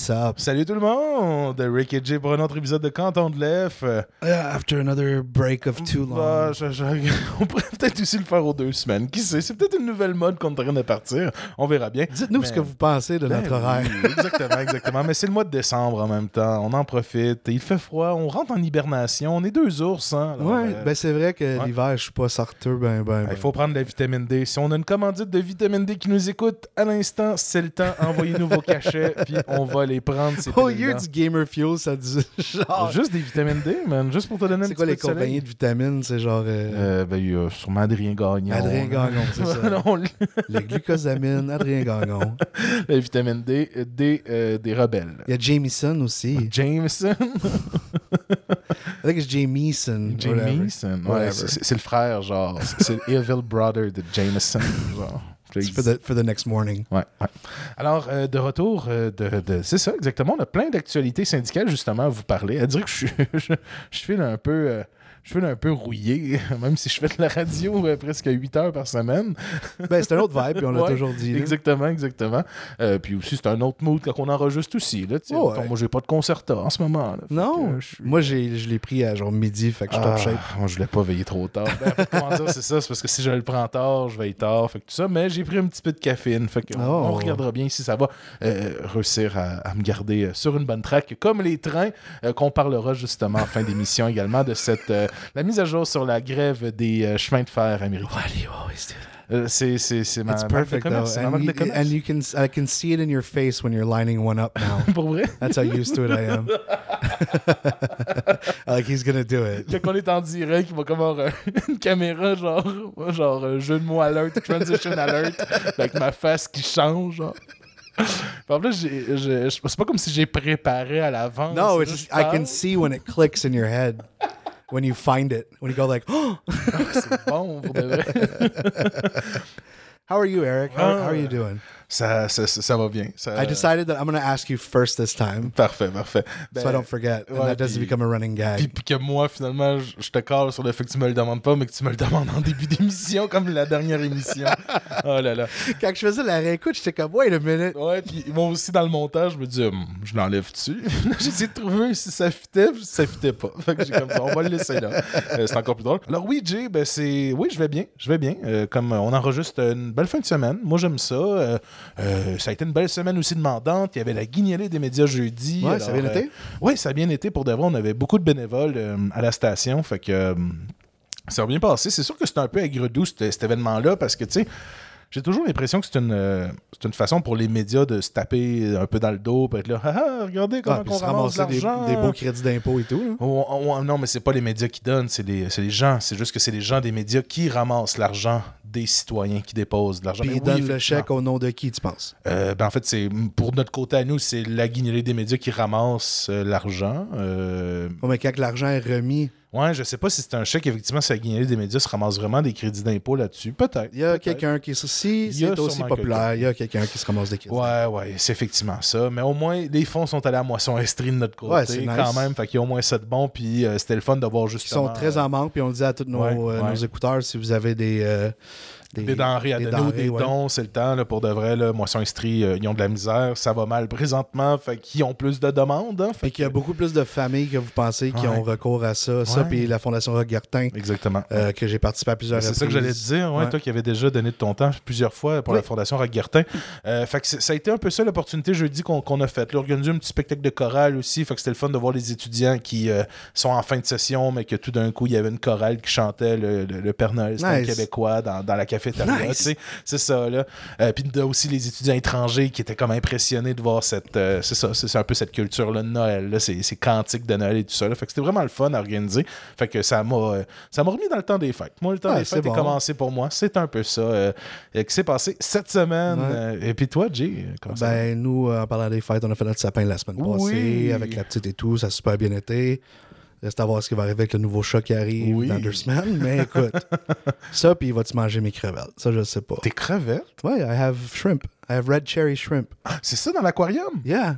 What's up? Salut tout le monde! Rick et Jay pour un autre épisode de Canton de l'Ef. After another break of too bah, long. je- je- on pourrait peut-être aussi le faire aux deux semaines. Qui sait? C'est peut-être une nouvelle mode qu'on est en train de partir. On verra bien. Dites-nous Mais- ce que vous pensez de Ben notre horaire. oui, exactement, exactement. Mais c'est le mois de décembre en même temps. On en profite. Il fait froid. On rentre en hibernation. On est deux ours. Hein? Alors, Ouais, euh, ben c'est vrai que ouais. l'hiver, je suis pas sorteux, ben, ben, il ben. faut prendre de la vitamine D. Si on a une commandite de vitamine D qui nous écoute à l'instant, c'est le temps. Envoyez-nous vos cachets, puis on va les prendre. Ces Au lieu du Gamer Fuel, ça dit genre. Juste des vitamines D, man. Juste pour te donner un C'est quoi les compagnies de vitamines? C'est genre euh, Euh, ben, il y a sûrement Adrien Gagnon. Adrien. Gagnon, c'est ça. Non, le- Le glucosamine, Adrien Gagnon. la vitamine D, euh, des, euh, des rebelles. Il y a Jameson aussi. Jameson? I think it's Jameson. Jameson. Ouais, c'est le frère, genre. C'est c'est le Evil Brother de Jameson, genre. It's for the, for the next morning. Ouais, ouais. Alors, euh, de retour, euh, de, de- c'est ça, exactement. On a plein d'actualités syndicales, justement, à vous parler. À dire que je, suis- je, je file un peu. euh, je file un peu rouillé, même si je fais de la radio euh, presque 8 heures par semaine. Ben, c'est un autre vibe, puis on l'a Ouais, toujours dit. là. Exactement, exactement. Euh, puis aussi, c'est un autre mood quand on enregistre aussi. Là. Oh, ouais. Moi, j'ai pas de concerta en ce moment. là. Non, que, euh, je moi j'ai, je l'ai pris à genre midi, fait que je suis Ah, top shape. Moi, je voulais pas veiller trop tard. Ben, comment dire, c'est ça. C'est parce que si je le prends tard, je veille tard. Fait que tout ça. Mais j'ai pris un petit peu de caféine. Fait que on- Oh. on regardera bien si ça va euh, réussir à, à me garder sur une bonne track. Comme les trains, qu'on parlera justement en fin d'émission également de cette la mise à jour sur la grève des euh, chemins de fer américains. Why do you always do that? Euh, c'est c'est c'est ma It's perfect though, and you, and you can I can see it in your face when you're lining one up now. Pour vrai? That's how used to it I am. like he's gonna do it. Quand on est en direct, il va comme avoir euh, une caméra, genre, genre jeu de mots alert, transition alert, avec ma face qui change, genre. En plus, c'est pas comme si j'ai préparé à l'avance. No, it's just I can see when it clicks in your head. When you find it, when you go like, oh, C'est bon, pour de vrai. how are you, Eric? How, how are you doing? Ça, ça, ça, ça va bien. I decided that I'm gonna ask you first this time, Parfait, parfait. so I Ben, don't forget, and ouais, that doesn't puis- become a running Puis, gag. puis que moi, finalement, je, te cale sur le fait que tu me le demandes pas, mais que tu me le demandes en début d'émission, comme la dernière émission. Oh là là. Quand je faisais la réécoute, j'étais comme, wait a minute. Ouais, puis moi aussi dans le montage, je me dis, Hum, je l'enlève-tu? j'ai essayé de trouver si ça fitait, puis ça fitait pas. Fait que j'ai comme ça, on va le laisser là. Euh, c'est encore plus drôle. Alors oui, Jay, ben c'est. Oui, je vais bien. Je vais bien. Euh, comme on enregistre une belle fin de semaine. Moi, j'aime ça. Euh, euh, ça a été une belle semaine aussi demandante. Il y avait la guignolée des médias jeudi. Ouais, ça a bien été? oui, ça a bien été pour de vrai. On avait beaucoup de bénévoles euh, à la station. Fait que. euh, ça a bien passé. C'est sûr que c'était un peu aigre-doux, cet, cet événement-là, parce que, tu sais, j'ai toujours l'impression que c'est une, euh, c'est une façon pour les médias de se taper un peu dans le dos, pour être là, ah, ah, regardez comment Ah, puis on se ramasse ramasser des, l'argent. des beaux crédits d'impôt et tout. là. Oh, oh, oh, non, mais c'est pas les médias qui donnent, c'est les, c'est les gens. C'est juste que c'est les gens des médias qui ramassent l'argent des citoyens qui déposent de l'argent. Puis ils oui, donnent le chèque au nom de qui, tu penses? Euh, ben, en fait, c'est pour notre côté à nous, c'est la guignolée des médias qui ramasse euh, l'argent. Euh, Oh, mais quand l'argent est remis, ouais, je sais pas si c'est un chèque, effectivement, si la guignolée des médias se ramasse vraiment des crédits d'impôt là-dessus. Peut-être. il y a peut-être. quelqu'un qui... Si Il y a c'est aussi populaire, il y a quelqu'un qui se ramasse des crédits. Ouais, ouais, c'est effectivement ça. Mais au moins, les fonds sont allés à Moisson Estrie de notre côté, Ouais, c'est nice. quand même. Fait qu'il y a au moins ça de bon. Puis euh, c'était le fun de voir justement... sont très en manque, puis on le dit à tous nos, Ouais, euh, ouais. nos écouteurs, si vous avez des... euh, Des denrées à des donner ou des ouais. dons, c'est le temps là, pour de vrai. Là, Moisson Estrie, euh, ils ont de la misère, ça va mal présentement, fait qu'ils ont plus de demandes. Hein, fait qu'il y a beaucoup plus de familles que vous pensez qui Ouais. ont recours à ça. Ça, puis la Fondation Roguertin, Exactement. euh, que j'ai participé à plusieurs C'est ça que j'allais te dire, ouais, toi qui avais déjà donné de ton temps plusieurs fois pour la Fondation Roguertin. Euh, fait que c'est- ça a été un peu ça l'opportunité jeudi qu'on qu'on a faite. Organiser un petit spectacle de chorale aussi. Fait que c'était le fun de voir les étudiants qui euh, sont en fin de session, mais que tout d'un coup, il y avait une chorale qui chantait le, le- le Père Noël, c'était un Nice. québécois dans, dans la cafétéria. Nice. C'est ça, là. Euh, Puis aussi les étudiants étrangers qui étaient comme impressionnés de voir cette. euh, c'est ça, c'est un peu cette culture-là de Noël, là, ces, ces cantiques de Noël et tout ça. là. Fait que c'était vraiment le fun à organiser. Fait que ça m'a euh, ça m'a remis dans le temps des fêtes. Moi, le temps Ouais, des fêtes bon. est commencé pour moi. C'est un peu ça euh, qui s'est passé cette semaine. Ouais. Et puis toi, Jay, comment ça? Ben, nous, en parlant des fêtes, on a fait notre sapin la semaine passée, Oui. avec la petite et tout, ça a super bien été. Reste à voir ce qui va arriver avec le nouveau chat qui arrive Oui. dans deux semaines. Mais écoute, ça, puis vas-tu manger mes crevettes? Ça, je sais pas. Tes crevettes? Ouais, I have shrimp. Red cherry shrimp. C'est ça dans l'aquarium? Yeah.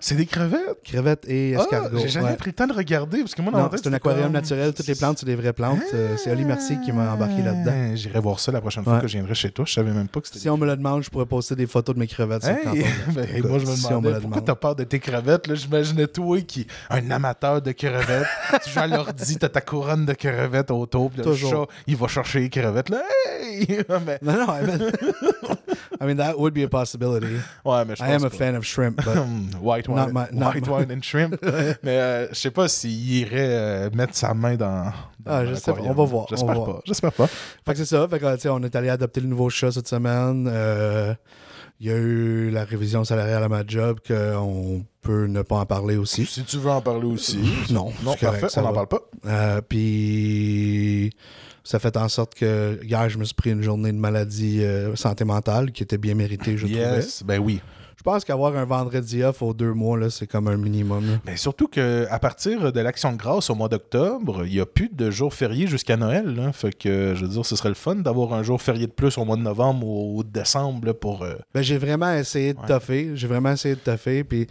C'est des crevettes? Crevettes et Ah, escargots. j'ai jamais ouais. pris le temps de regarder, parce que moi, dans Non, c'est un aquarium comme- naturel. Toutes les plantes, c'est des vraies plantes. Euh, C'est Oli Mercier qui m'a embarqué là-dedans. Ah, J'irai voir ça la prochaine fois Ouais. que je viendrai chez toi. Je savais même pas que c'était Si on me le demande, je pourrais poster des photos de mes crevettes. sur Hey! Canton Neuf. Ben, moi, je me si on demandais me le pourquoi demande. t'as peur de tes crevettes. Là, j'imaginais toi qui un amateur de crevettes. tu joues à l'ordi, t'as ta couronne de crevettes autour. Puis le chat, il va chercher les crevettes. Là, hey! mais, Non, non, I mean, that would be a possibility. ouais, mais je I am a fan of shrimp, but Hmm, White Not wine, my- not white my- wine and shrimp. mais euh, je sais pas s'il irait euh, mettre sa main dans. dans Ah, je sais pas. l'aquarium. On va voir, J'espère pas. voir. J'espère pas. Fait que c'est ça. Fait que, tu sais, on est allé adopter le nouveau chat cette semaine. Euh, Il y a eu la révision salariale à ma job qu'on peut ne pas en parler aussi. Si tu veux en parler aussi. Non, Non, parfait, ça on n'en parle pas. Euh, Puis ça fait en sorte que hier, je me suis pris une journée de maladie euh, santé mentale qui était bien méritée, je trouvais. Yes, ben oui. Je pense qu'avoir un vendredi off aux deux mois, là, c'est comme un minimum. là. Mais surtout qu'à partir de l'Action de grâce au mois d'octobre, il n'y a plus de jours fériés jusqu'à Noël. là. Fait que, je veux dire, ce serait le fun d'avoir un jour férié de plus au mois de novembre ou au de décembre là, pour. euh, Ben, j'ai vraiment essayé de Ouais. toffer. J'ai vraiment essayé de toffer. Puis,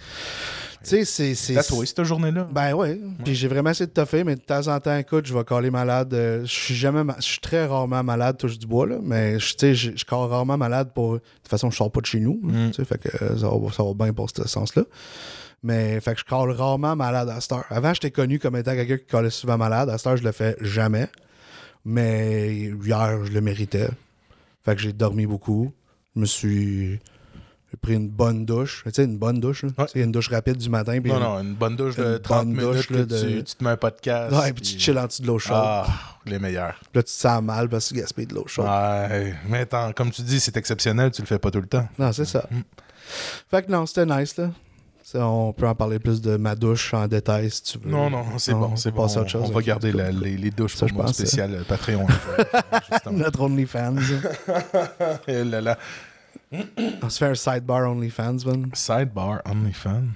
tu sais, c'est. c'est- tatouer cette journée-là? Ben ouais. Puis j'ai vraiment essayé de toffer, mais de temps en temps, écoute, je vais caler malade. Euh, Je suis jamais, ma- je suis très rarement malade, touche du bois là, mais je- tu sais, je cale rarement malade pour. De toute façon, je sors pas de chez nous, Mm. tu sais, fait que euh, ça va, ça va bien pour ce sens-là. Mais fait que je cale rarement malade à cette heure. Avant, j'étais connu comme étant quelqu'un qui calait souvent malade. À cette heure, je le fais jamais. Mais hier, je le méritais. Fait que j'ai dormi beaucoup. Je me suis. J'ai pris une bonne douche. Tu sais, une bonne douche. là. Ouais. Tu sais, une douche rapide du matin. puis Non, une- non, une bonne douche de une 30 bonne minutes, là, de- tu, tu te mets un podcast. Ouais, puis tu chill en dessous de l'eau chaude. Ah, les meilleurs. Puis Là, tu te sens mal parce que tu gaspilles de l'eau chaude. Ouais, mais attends, comme tu dis, c'est exceptionnel, tu le fais pas tout le temps. Non, c'est ça. Mm. Fait que non, c'était nice, là. Ça, on peut en parler plus de ma douche en détail si tu veux. Non, non, c'est bon, on c'est bon. autre chose, on va garder la- les, les douches Ça, pour mon pense, spécial euh, Patreon. Notre OnlyFans. Et là, là. On se fait un sidebar OnlyFans, man. Sidebar OnlyFans.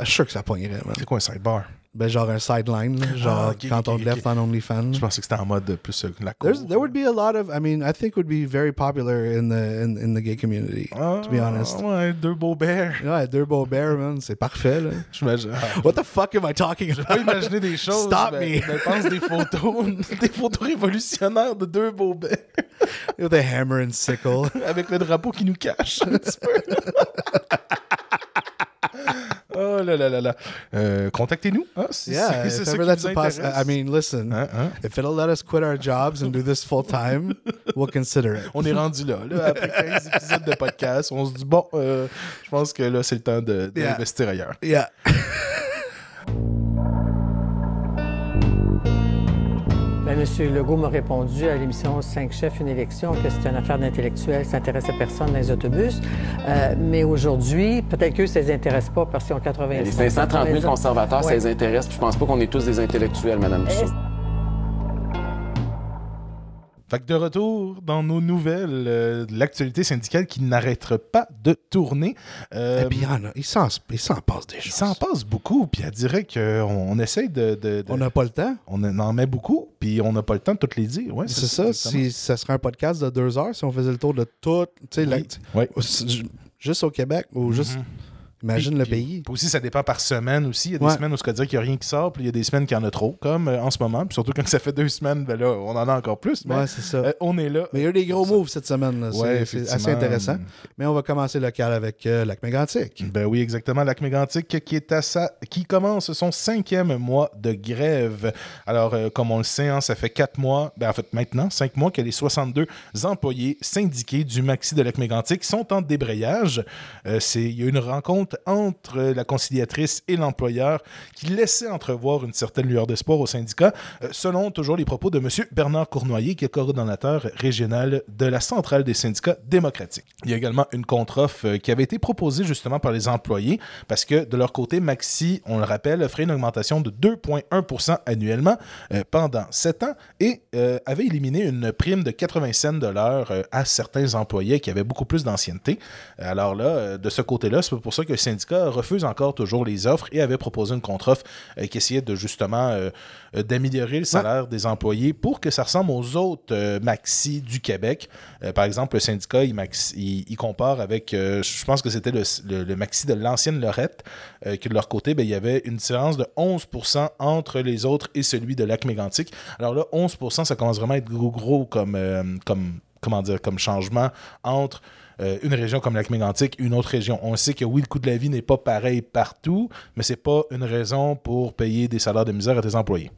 Je suis sûr que ça poignerait, man. C'est quoi un sidebar? Ben, genre un sideline, genre Ah, ok, quand on ok, left on OnlyFans. Je pensais que c'était en mode plus euh, la cour. There's, there would be a lot of, I mean, I think would be very popular in the, in, in the gay community, Ah, to be honest. Ouais, deux beaux bears. Ouais, deux beaux bears, man, c'est parfait, là. J'imagine. Ah, What the fuck am I talking J'ai pas about? imaginé des choses. Stop mais, me. mais pense des photos, des photos révolutionnaires de deux beaux bears With a hammer and sickle. avec le drapeau qui nous cache un petit peu. Oh là là là là. Euh, Contactez-nous. hein, Yeah, si c'est if ever that's vous a poss- intéresse. I mean, listen, Hein, hein? if it'll let us quit our jobs and do this full time, we'll consider it. On est rendu là, là, après 15 épisodes de podcast. On se dit, bon, euh, je pense que là, c'est le temps de- Yeah. d'investir ailleurs. Yeah. Ben, Monsieur Legault m'a répondu à l'émission 5 chefs, une élection, que c'est une affaire d'intellectuel, ça n'intéresse personne dans les autobus. Euh, mais aujourd'hui, peut-être qu'eux, ça les intéresse pas parce qu'ils ont 80 Les 530 000 conservateurs, ça les intéresse. puis Je pense pas qu'on est tous des intellectuels, Madame Dussault. Fait que de retour dans nos nouvelles, euh, de l'actualité syndicale qui n'arrêtera pas de tourner. Euh, Et puis, il y en a, il s'en, il passe des il choses. s'en passe beaucoup, puis elle dirait qu'on on essaye de... de- de- On n'a pas le temps. on en met beaucoup, puis on n'a pas le temps de toutes les dire. Ouais, C'est ça. exactement. Si ça serait un podcast de deux heures, si on faisait le tour de tout, tu sais, la- Oui. Juste au Québec ou juste, Mhm. Imagine Puis- le pays. puis aussi, ça dépend par semaine aussi. Il y a des Ouais. semaines où se dire qu'il n'y a rien qui sort, puis il y a des semaines qu'il y en a trop, comme euh, en ce moment. Puis surtout quand ça fait deux semaines, ben là, on en a encore plus. Mais Ouais, c'est ça. euh, on est là. Mais il y a eu des gros moves cette semaine. là. Ouais, c'est assez intéressant. Mais on va commencer local avec euh, Lac Mégantic. Ben oui, exactement. Lac Mégantic qui est à sa... qui commence son cinquième mois de grève. Alors, euh, comme on le sait, hein, ça fait quatre mois, ben en fait maintenant, cinq mois que les 62 employés syndiqués du Maxi de Lac Mégantic sont en débrayage. C'est... Il y a une rencontre entre la conciliatrice et l'employeur qui laissait entrevoir une certaine lueur d'espoir au syndicat, euh, selon toujours les propos de M. Bernard Cournoyer, qui est coordonnateur régional de la centrale des syndicats démocratiques. Il y a également une contre-offre euh, qui avait été proposée justement par les employés, parce que de leur côté, Maxi, on le rappelle, ferait une augmentation de 2,1 annuellement euh, pendant 7 ans et avait éliminé une prime de 80 cents de l'heure à certains employés qui avaient beaucoup plus d'ancienneté. Alors là, de ce côté-là, c'est pour ça que le syndicat refuse encore toujours les offres et avait proposé une contre-offre euh, qui essayait de justement euh, euh, d'améliorer le salaire des employés pour que ça ressemble aux autres maxi du Québec. Par exemple, le syndicat, il, maxi- il- il compare avec, je pense que c'était le, le- le maxi de l'ancienne Lorette, que de leur côté, ben, il y avait une différence de 11% entre les autres et celui de Lac-Mégantic. Alors là, 11% ça commence vraiment à être gros, gros comme, comme, comment dire, comme changement entre euh, une région comme Lac-Mégantic et une autre région. On sait que oui, le coût de la vie n'est pas pareil partout, mais c'est pas une raison pour payer des salaires de misère à tes employés.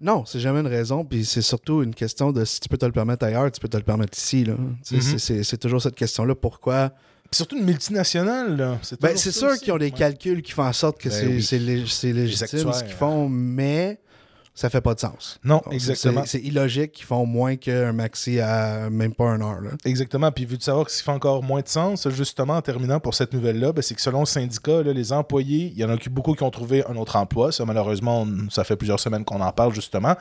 Non, c'est jamais une raison. Puis c'est surtout une question de si tu peux te le permettre ailleurs, tu peux te le permettre ici. là. Mhm. c'est- toujours cette question-là. Pourquoi? Surtout une multinationale. C'est Ben, sûr qu'ils ont des Ouais. calculs qui font en sorte que Ben c'est oui. lég- légitime ce qu'ils font, mais ça fait pas de sens. Non, Donc, exactement. c'est- illogique qu'ils font moins qu'un maxi à même pas un heure. Là. Exactement. Puis, veux-tu savoir ce qui fait encore moins de sens, justement, en terminant pour cette nouvelle-là, ben, c'est que selon le syndicat, là, les employés, il y en a beaucoup qui ont trouvé un autre emploi. Ça, malheureusement, on- ça fait plusieurs semaines qu'on en parle, justement.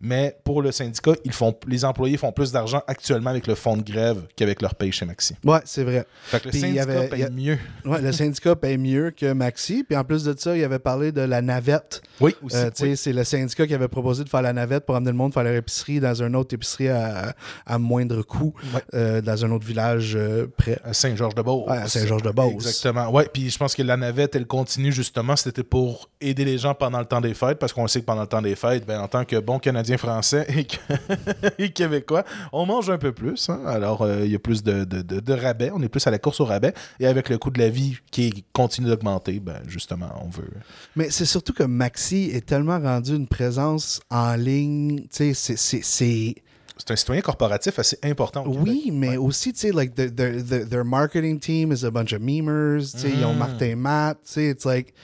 Mais pour le syndicat, ils font, les employés font plus d'argent actuellement avec le fonds de grève qu'avec leur paye chez Maxi. Ouais, c'est vrai. Fait que le Puis, syndicat avait- paye a- mieux. Ouais, le syndicat paye mieux que Maxi. Puis en plus de ça, il avait parlé de la navette. Oui, aussi. Euh, tu sais, C'est le syndicat qui avait proposé de faire la navette pour amener le monde faire leur épicerie dans une autre épicerie à, à moindre coût, Ouais. euh, dans un autre village euh, près. À Saint-Georges-de-Beauce. Ouais, à Saint-Georges-de-Beauce. Exactement. Ouais, puis je pense que la navette, elle continue justement. C'était pour aider les gens pendant le temps des fêtes, parce qu'on sait que pendant le temps des fêtes, ben, en tant que bon Canadien français et, que- et Québécois, on mange un peu plus. hein. Alors, euh, il y a plus de, de, de- de rabais. On est plus à la course au rabais. Et avec le coût de la vie qui continue d'augmenter, ben, justement, on veut. Mais c'est surtout que Maxi est tellement rendu une présence en ligne. Tu sais, c'est- c'est- c'est. C'est un citoyen corporatif assez important. au Oui, mais aussi, tu sais, like, the- the- the- their marketing team is a bunch of memers. Tu sais, ils ont Mm. Martin Matt. Tu sais, it's like,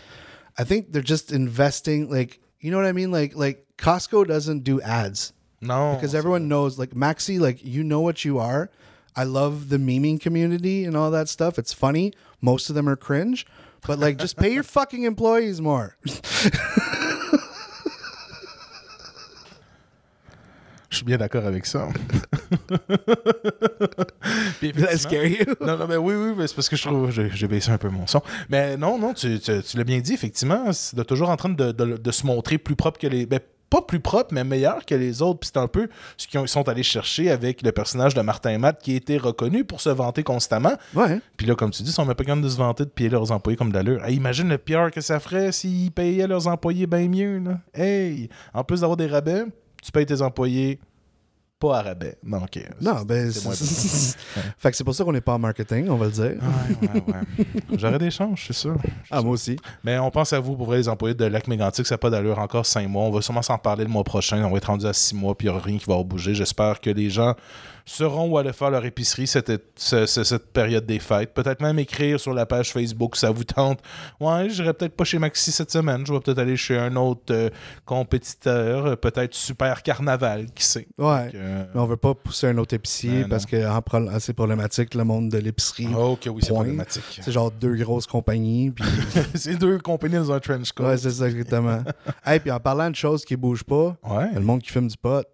I think they're just investing, like, you know what I mean? Like, like Costco doesn't do ads. Non. because everyone knows like Maxi like you know what you are i love the memeing community and all that stuff it's funny most of them are cringe but like just pay your fucking employees more Je suis bien d'accord avec ça. Puis effectivement- scare you? Non, non, mais oui, oui, mais c'est parce que je trouve. J'ai j'ai baissé un peu mon son. Mais non, non, tu, tu- tu l'as bien dit, effectivement. C'est de toujours en train de, de- de se montrer plus propre que les. Ben, pas plus propre, mais meilleur que les autres. Puis c'est un peu ce qu'ils ont- ils sont allés chercher avec le personnage de Martin Matt qui a été reconnu pour se vanter constamment. ouais Puis là, comme tu dis, ils sont même pas capables de se vanter de payer leurs employés comme d'allure. Hey, imagine le pire que ça ferait s'ils payaient leurs employés bien mieux. Là. Hey, en plus d'avoir des rabais, tu payes tes employés pas à rabais. Donc, euh, non c'est- ben c'est fait que c'est pour ça qu'on n'est pas en marketing on va le dire Ouais, ouais, ouais. J'aurais des chances, je suis sûr. ah moi aussi Mais on pense à vous pour vrai, les employés de Lac Mégantic, ça n'a pas d'allure encore cinq mois. On va sûrement s'en parler le mois prochain. On va être rendu à six mois, puis il n'y aura rien qui va bouger. J'espère que les gens sauront où aller faire leur épicerie cette, ce- ce- cette période des fêtes. Peut-être même écrire sur la page Facebook si ça vous tente. Ouais, j'irai peut-être pas chez Maxi cette semaine. Je vais peut-être aller chez un autre euh, compétiteur, euh, peut-être Super Carnaval, qui sait. ouais Donc, euh, mais on veut pas pousser un autre épicier Ben parce que pro- c'est problématique le monde de l'épicerie Oh, que oui, c'est problématique. c'est genre deux grosses compagnies puis c'est deux compagnies dans un trench coat. ouais c'est ça exactement hey puis en parlant de choses qui bougent pas Ouais. le monde qui fume du pot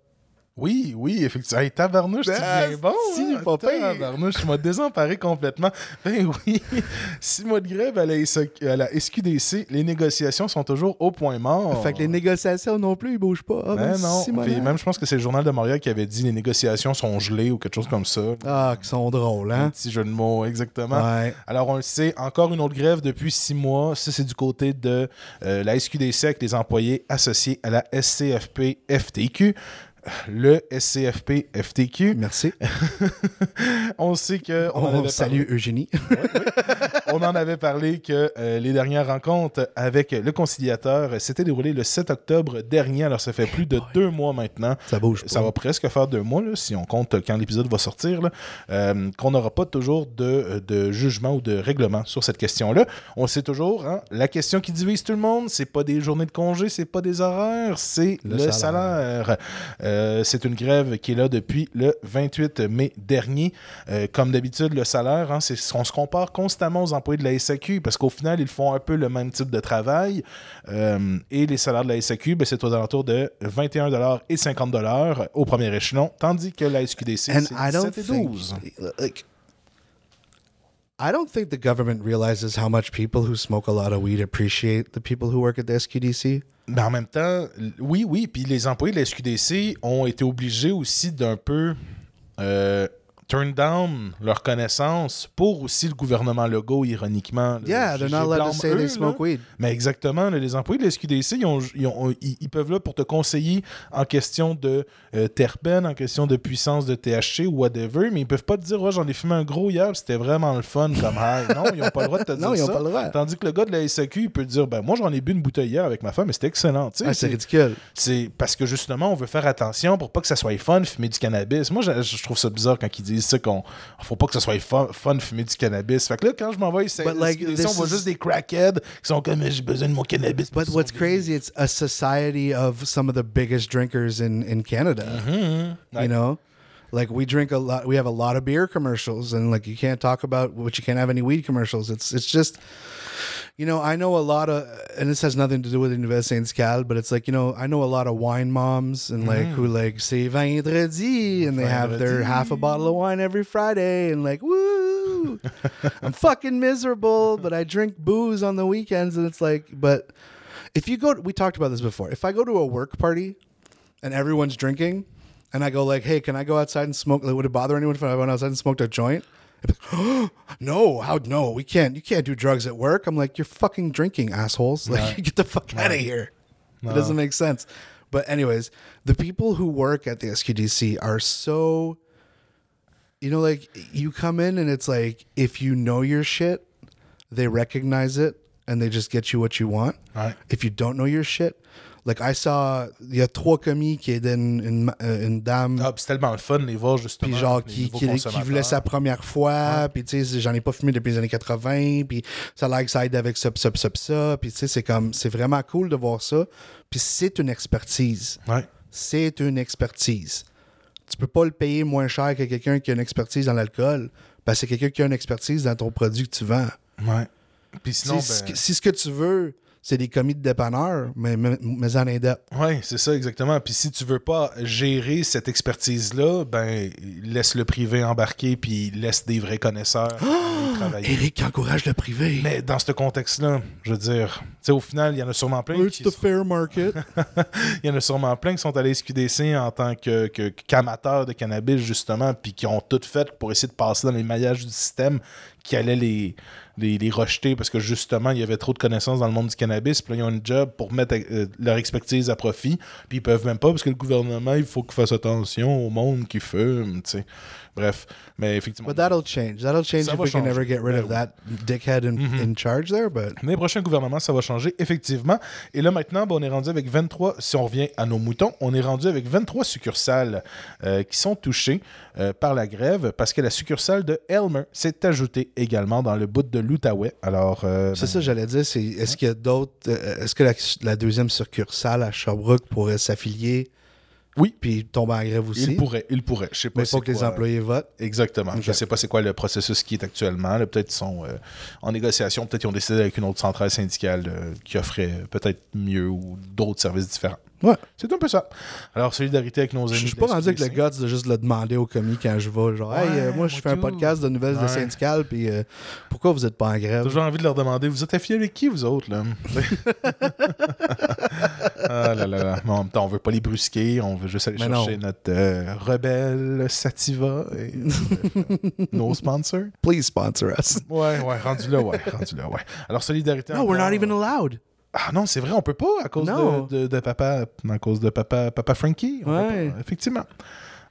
Oui, oui, effectivement. Hey, tabarnouche, c'est Ah, bien bon. si, hein? Tabarnouche, je m'ai désemparé complètement. Ben oui, six mois de grève à la, SQ à la SQDC, les négociations sont toujours au point mort. Fait que les négociations non plus, ils bougent pas. Ah, Ben ben, non. Puis même, je pense que c'est le Journal de Montréal qui avait dit les négociations sont gelées ou quelque chose comme ça. Ah, qui sont drôles, Un hein? petit jeu de mots, exactement. Ouais. Alors, on le sait, encore une autre grève depuis six mois. Ça, c'est du côté de euh, la SQDC avec les employés associés à la SCFP-FTQ. Le SCFP-FTQ, Merci. on sait que on salue Eugénie. On en avait parlé que euh, les dernières rencontres avec le conciliateur s'étaient déroulées le 7 octobre dernier. Alors, ça fait plus de deux mois maintenant. Ça bouge pas. Ça va presque faire deux mois, là, si on compte quand l'épisode va sortir, là, euh, qu'on n'aura pas toujours de, de jugement ou de règlement sur cette question-là. On le sait toujours, hein, la question qui divise tout le monde, c'est pas des journées de congé, c'est pas des horaires, c'est le, Le salaire. salaire. Euh, c'est une grève qui est là depuis le 28 mai dernier. Euh, comme d'habitude, le salaire, hein, c'est, on se compare constamment aux employés de la SAQ parce qu'au final, ils font un peu le même type de travail. Euh, et les salaires de la SAQ, ben, c'est aux alentours de 21 et 50 au premier échelon, tandis que la SQDC, c'est I don't 17 et think, 12. like, I don't think the government realizes how much people who smoke a lot of weed appreciate the people who work at the SQDC. Mais en même temps, oui, oui, puis les employés de la SQDC ont été obligés aussi d'un peu euh, turn down leur connaissance pour aussi le gouvernement Legault, ironiquement. là. Yeah, they're not allowed to say eux, they là. smoke weed. Mais exactement, là, les employés de la SQDC, ils, ont- ils ont- ils- ils peuvent là pour te conseiller en question de euh, terpènes, en question de puissance de THC ou whatever, mais ils peuvent pas te dire, ouais, j'en ai fumé un gros hier, c'était vraiment le fun comme high. Non, ils ont pas le droit de te dire Non, ils ont pas le droit. Tandis que le gars de la SAQ, il peut te dire, ben moi j'en ai bu une bouteille hier avec ma femme, et c'était excellent. Tu sais, Ah, c'est c'est- ridicule. c'est parce que justement, on veut faire attention pour pas que ça soit fun fumer du cannabis. Moi, je, je trouve ça bizarre quand ils disent ça qu'on faut pas que ça soit fun, fun fumer du cannabis. Fait que là, quand je m'envoie But, like, on voit is- juste des crackheads qui sont comme j'ai besoin de mon cannabis. But what's crazy, it's a society of some of the biggest drinkers in, in Canada. Mm-hmm. You know? Like we drink a lot we have a lot of beer commercials and like you can't talk about but you can't have any weed commercials. It's it's just you know, I know a lot of and this has nothing to do with Université Saint-Cal, but it's like, you know, I know a lot of wine moms and like who mm. like say vendredi and they have their half a bottle of wine every Friday and like woo I'm fucking miserable, but I drink booze on the weekends and it's like but if you go we talked about this before. If I go to a work party and everyone's drinking, and I go like, "Hey, can I go outside and smoke? Like, would it bother anyone if I went outside and smoked a joint?" Like, no, how no, we can't. You can't do drugs at work. I'm like, you're fucking drinking, assholes. Like, get the fuck out of here. It doesn't make sense. But anyways, the people who work at the SQDC are so, you know, like you come in and it's like if you know your shit, they recognize it and they just get you what you want. Ouais. If you don't know your shit, like I saw, il y a trois commis qui aidaient une, une, euh, une dame, Ah, puis c'est tellement le fun de les voir justement. puis genre qui, qui, voulait sa première fois, puis tu sais, j'en ai pas fumé depuis les années 80, puis ça a ça aide avec ça, ça, ça, ça, puis tu sais, c'est comme, c'est vraiment cool de voir ça, puis c'est une expertise. Ouais. C'est une expertise. Tu peux pas le payer moins cher que quelqu'un qui a une expertise dans l'alcool, parce que c'est quelqu'un qui a une expertise dans ton produit que tu vends. Ouais. Puis sinon, si, ben- si ce que tu veux, c'est des commis de dépanneur, mais, mais, mais en indep. Oui, c'est ça, exactement. Puis si tu veux pas gérer cette expertise-là, ben, laisse le privé embarquer, puis laisse des vrais connaisseurs y travailler. Eric encourage le privé. Mais dans ce contexte-là, je veux dire, tu sais, au final, il y en a sûrement plein It's qui the fair market? il y en a sûrement plein qui sont allés SQDC en tant que, que- qu'amateurs de cannabis, justement, puis qui ont tout fait pour essayer de passer dans les maillages du système qui allait les, les, les rejeter parce que justement, il y avait trop de connaissances dans le monde du cannabis. Puis là, ils ont une job pour mettre euh, leur expertise à profit. Puis ils peuvent même pas parce que le gouvernement, il faut qu'il fasse attention au monde qui fume, tu sais. Bref, mais effectivement. But that'll change. That'll change Ça if we can changer. ever get rid of Ben that dickhead in, in charge there. But Les prochains gouvernements, ça va changer, effectivement. Et là, maintenant, ben, on est rendu avec 23, si on revient à nos moutons, on est rendu avec 23 succursales euh, qui sont touchées euh, par la grève parce que la succursale de Elmer s'est ajoutée également dans le bout de l'Outaouais. Alors, euh, c'est ben, ça, j'allais dire. Est-ce qu'il y a d'autres. est-ce que la, la deuxième succursale à Sherbrooke pourrait s'affilier Oui. puis tomber en grève aussi? il pourrait, il pourrait. Je sais pas Mais il faut que les employés votent. Exactement. Je Ok. sais pas c'est quoi le processus qui est actuellement. Peut-être qu'ils sont euh, en négociation. Peut-être qu'ils ont décidé avec une autre centrale syndicale euh, qui offrait peut-être mieux ou d'autres services différents. Ouais. C'est un peu ça. Alors, solidarité avec nos amis. Je suis pas rendu avec le guts de juste le demander au commis quand je vais. Genre, hey, euh, moi, je fais un podcast de nouvelles de syndicales, puis euh, pourquoi vous êtes pas en grève? Toujours envie de leur demander, vous êtes affiliés avec qui, vous autres, là? ah là là là. Mais en même temps, on veut pas les brusquer, on veut juste aller Mais chercher non. notre euh, rebelle Sativa et euh, nos sponsors. Please sponsor us. Ouais, ouais, rendu là, ouais, rendu là, ouais. Alors, solidarité. No, we're not even allowed. Ah non, c'est vrai, on peut pas à cause de, de, de papa, à cause de papa, papa Frankie. On peut Ouais. pas, effectivement.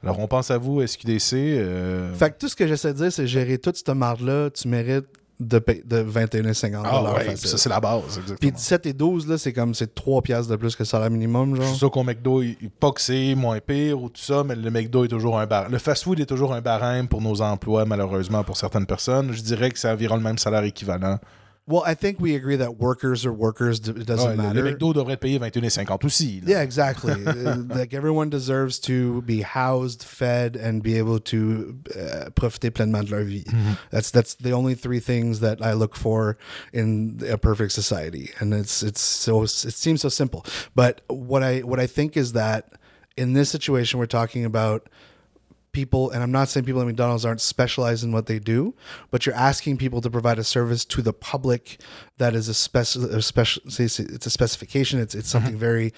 Alors, on pense à vous, SQDC. euh, Fait que tout ce que j'essaie de dire, c'est gérer toute cette marde-là, tu mérites de, de 21,50 Ah ouais, ça c'est la base, Puis exactement. 17 et 12, là, c'est comme c'est 3 piastres de plus que le salaire minimum, Je genre. suis sûr qu'au McDo, il- il- pas que c'est moins pire ou tout ça, mais le McDo est toujours un bar. Le fast-food est toujours un barème pour nos emplois, malheureusement, pour certaines personnes. Je dirais que c'est environ le même salaire équivalent. Well, I think we agree that workers are workers. It doesn't Ouais, matter. le McDo devrait payé 21,50 aussi. là. Yeah, exactly. Uh, like everyone deserves to be housed, fed, and be able to uh, profiter pleinement de leur vie. That's that's the only three things that I look for in a perfect society, and it's it's so it seems so simple. But what I what I think is that in this situation we're talking about people, and I'm not saying people at McDonald's aren't specialized in what they do, but you're asking people to provide a service to the public that is a special, special. It's a specification. It's it's something mm-hmm. very.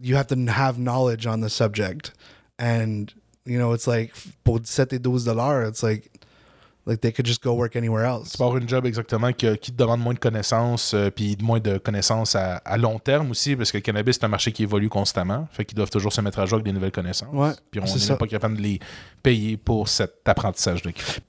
You have to have knowledge on the subject, and you know it's like pour 7 et 12 dollars. It's like like they could just go work anywhere else. C'est pas une job exactement qui, qui te demande moins de connaissances, euh, puis moins de connaissances à, à long terme aussi, parce que le cannabis, c'est un marché qui évolue constamment. Fait qu'ils doivent toujours se mettre à jour avec des nouvelles connaissances. Ouais, puis on n'est pas capable de les payer pour cet apprentissage-là qu'ils font.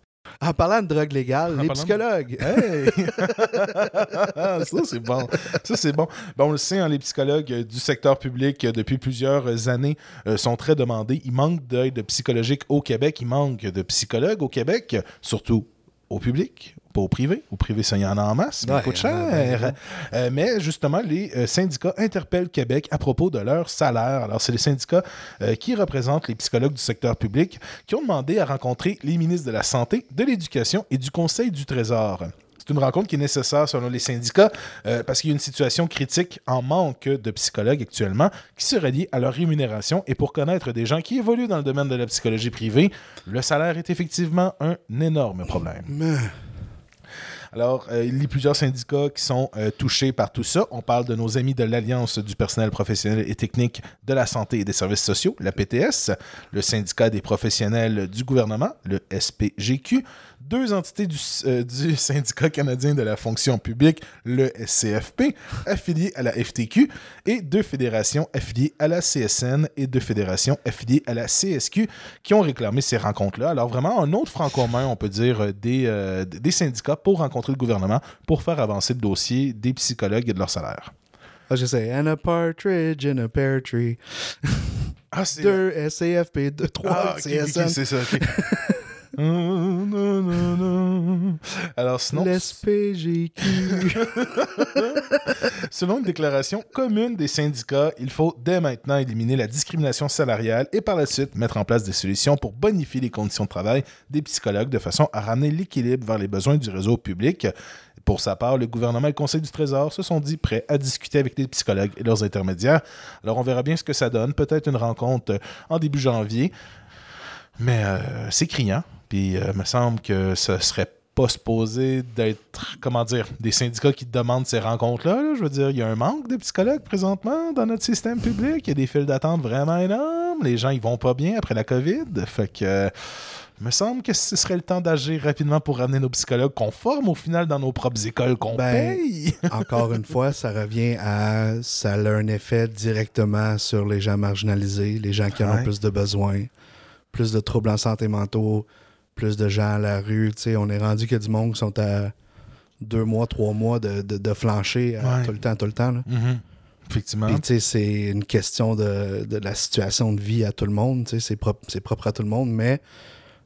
En parlant de drogue légale, En les parlant de- psychologues. Hey! ça, c'est bon. Ça, c'est bon. Ben, on le sait, hein, les psychologues euh, du secteur public, euh, depuis plusieurs années, euh, sont très demandés. Il manque d'aide psychologique au Québec. Il manque de psychologues au Québec, surtout au public, pas au privé. Au privé, ça y en a en masse, mais Ouais, ça coûte cher. Euh, mais justement, les euh, syndicats interpellent Québec à propos de leur salaire. Alors, c'est les syndicats euh, qui représentent les psychologues du secteur public qui ont demandé à rencontrer les ministres de la Santé, de l'Éducation et du Conseil du Trésor. C'est une rencontre qui est nécessaire selon les syndicats euh, parce qu'il y a une situation critique en manque de psychologues actuellement qui serait liée à leur rémunération. Et pour connaître des gens qui évoluent dans le domaine de la psychologie privée, le salaire est effectivement un énorme problème. Mais- Alors, euh, il y a plusieurs syndicats qui sont euh, touchés par tout ça. On parle de nos amis de l'Alliance du personnel professionnel et technique de la santé et des services sociaux, la PTS, le syndicat des professionnels du gouvernement, le SPGQ, deux entités du, euh, du syndicat canadien de la fonction publique, le SCFP, affiliées à la FTQ, et deux fédérations affiliées à la CSN et deux fédérations affiliées à la CSQ qui ont réclamé ces rencontres-là. Alors vraiment, un autre franc commun, on peut dire, euh, des, euh, des syndicats pour rencontrer le gouvernement pour faire avancer le dossier des psychologues et de leur salaire. Ah, je sais. And a partridge in a pear tree. Ah. Deux SCFP, deux, trois Ah, ok, CSN. c'est ça. Alors sinon, L'SPGQ. Selon une déclaration commune des syndicats, il faut dès maintenant éliminer la discrimination salariale et par la suite mettre en place des solutions pour bonifier les conditions de travail des psychologues de façon à ramener l'équilibre vers les besoins du réseau public. Pour sa part, le gouvernement et le Conseil du Trésor se sont dit prêts à discuter avec les psychologues et leurs intermédiaires. Alors on verra bien ce que ça donne. Peut-être une rencontre en début janvier. Mais euh, c'est criant. Puis euh, me semble que ce serait pas supposé d'être, comment dire, des syndicats qui demandent ces rencontres-là. là. Je veux dire, il y a un manque de psychologues présentement dans notre système public. Il y a des files d'attente vraiment énormes. Les gens, ils vont pas bien après la COVID. Fait que... euh, me semble que ce serait le temps d'agir rapidement pour ramener nos psychologues qu'on forme au final dans nos propres écoles qu'on Ben, paye. Encore une fois, ça revient à. Ça a un effet directement sur les gens marginalisés, les gens qui en Ouais. ont plus de besoins, plus de troubles en santé mentaux, plus de gens à la rue. On est rendu qu'il y a du monde qui sont à deux mois, trois mois de, de, de flancher à Ouais. tout le temps, tout le temps. là. Mhm. Effectivement. Puis, c'est une question de, de la situation de vie à tout le monde. C'est propre, c'est propre à tout le monde, mais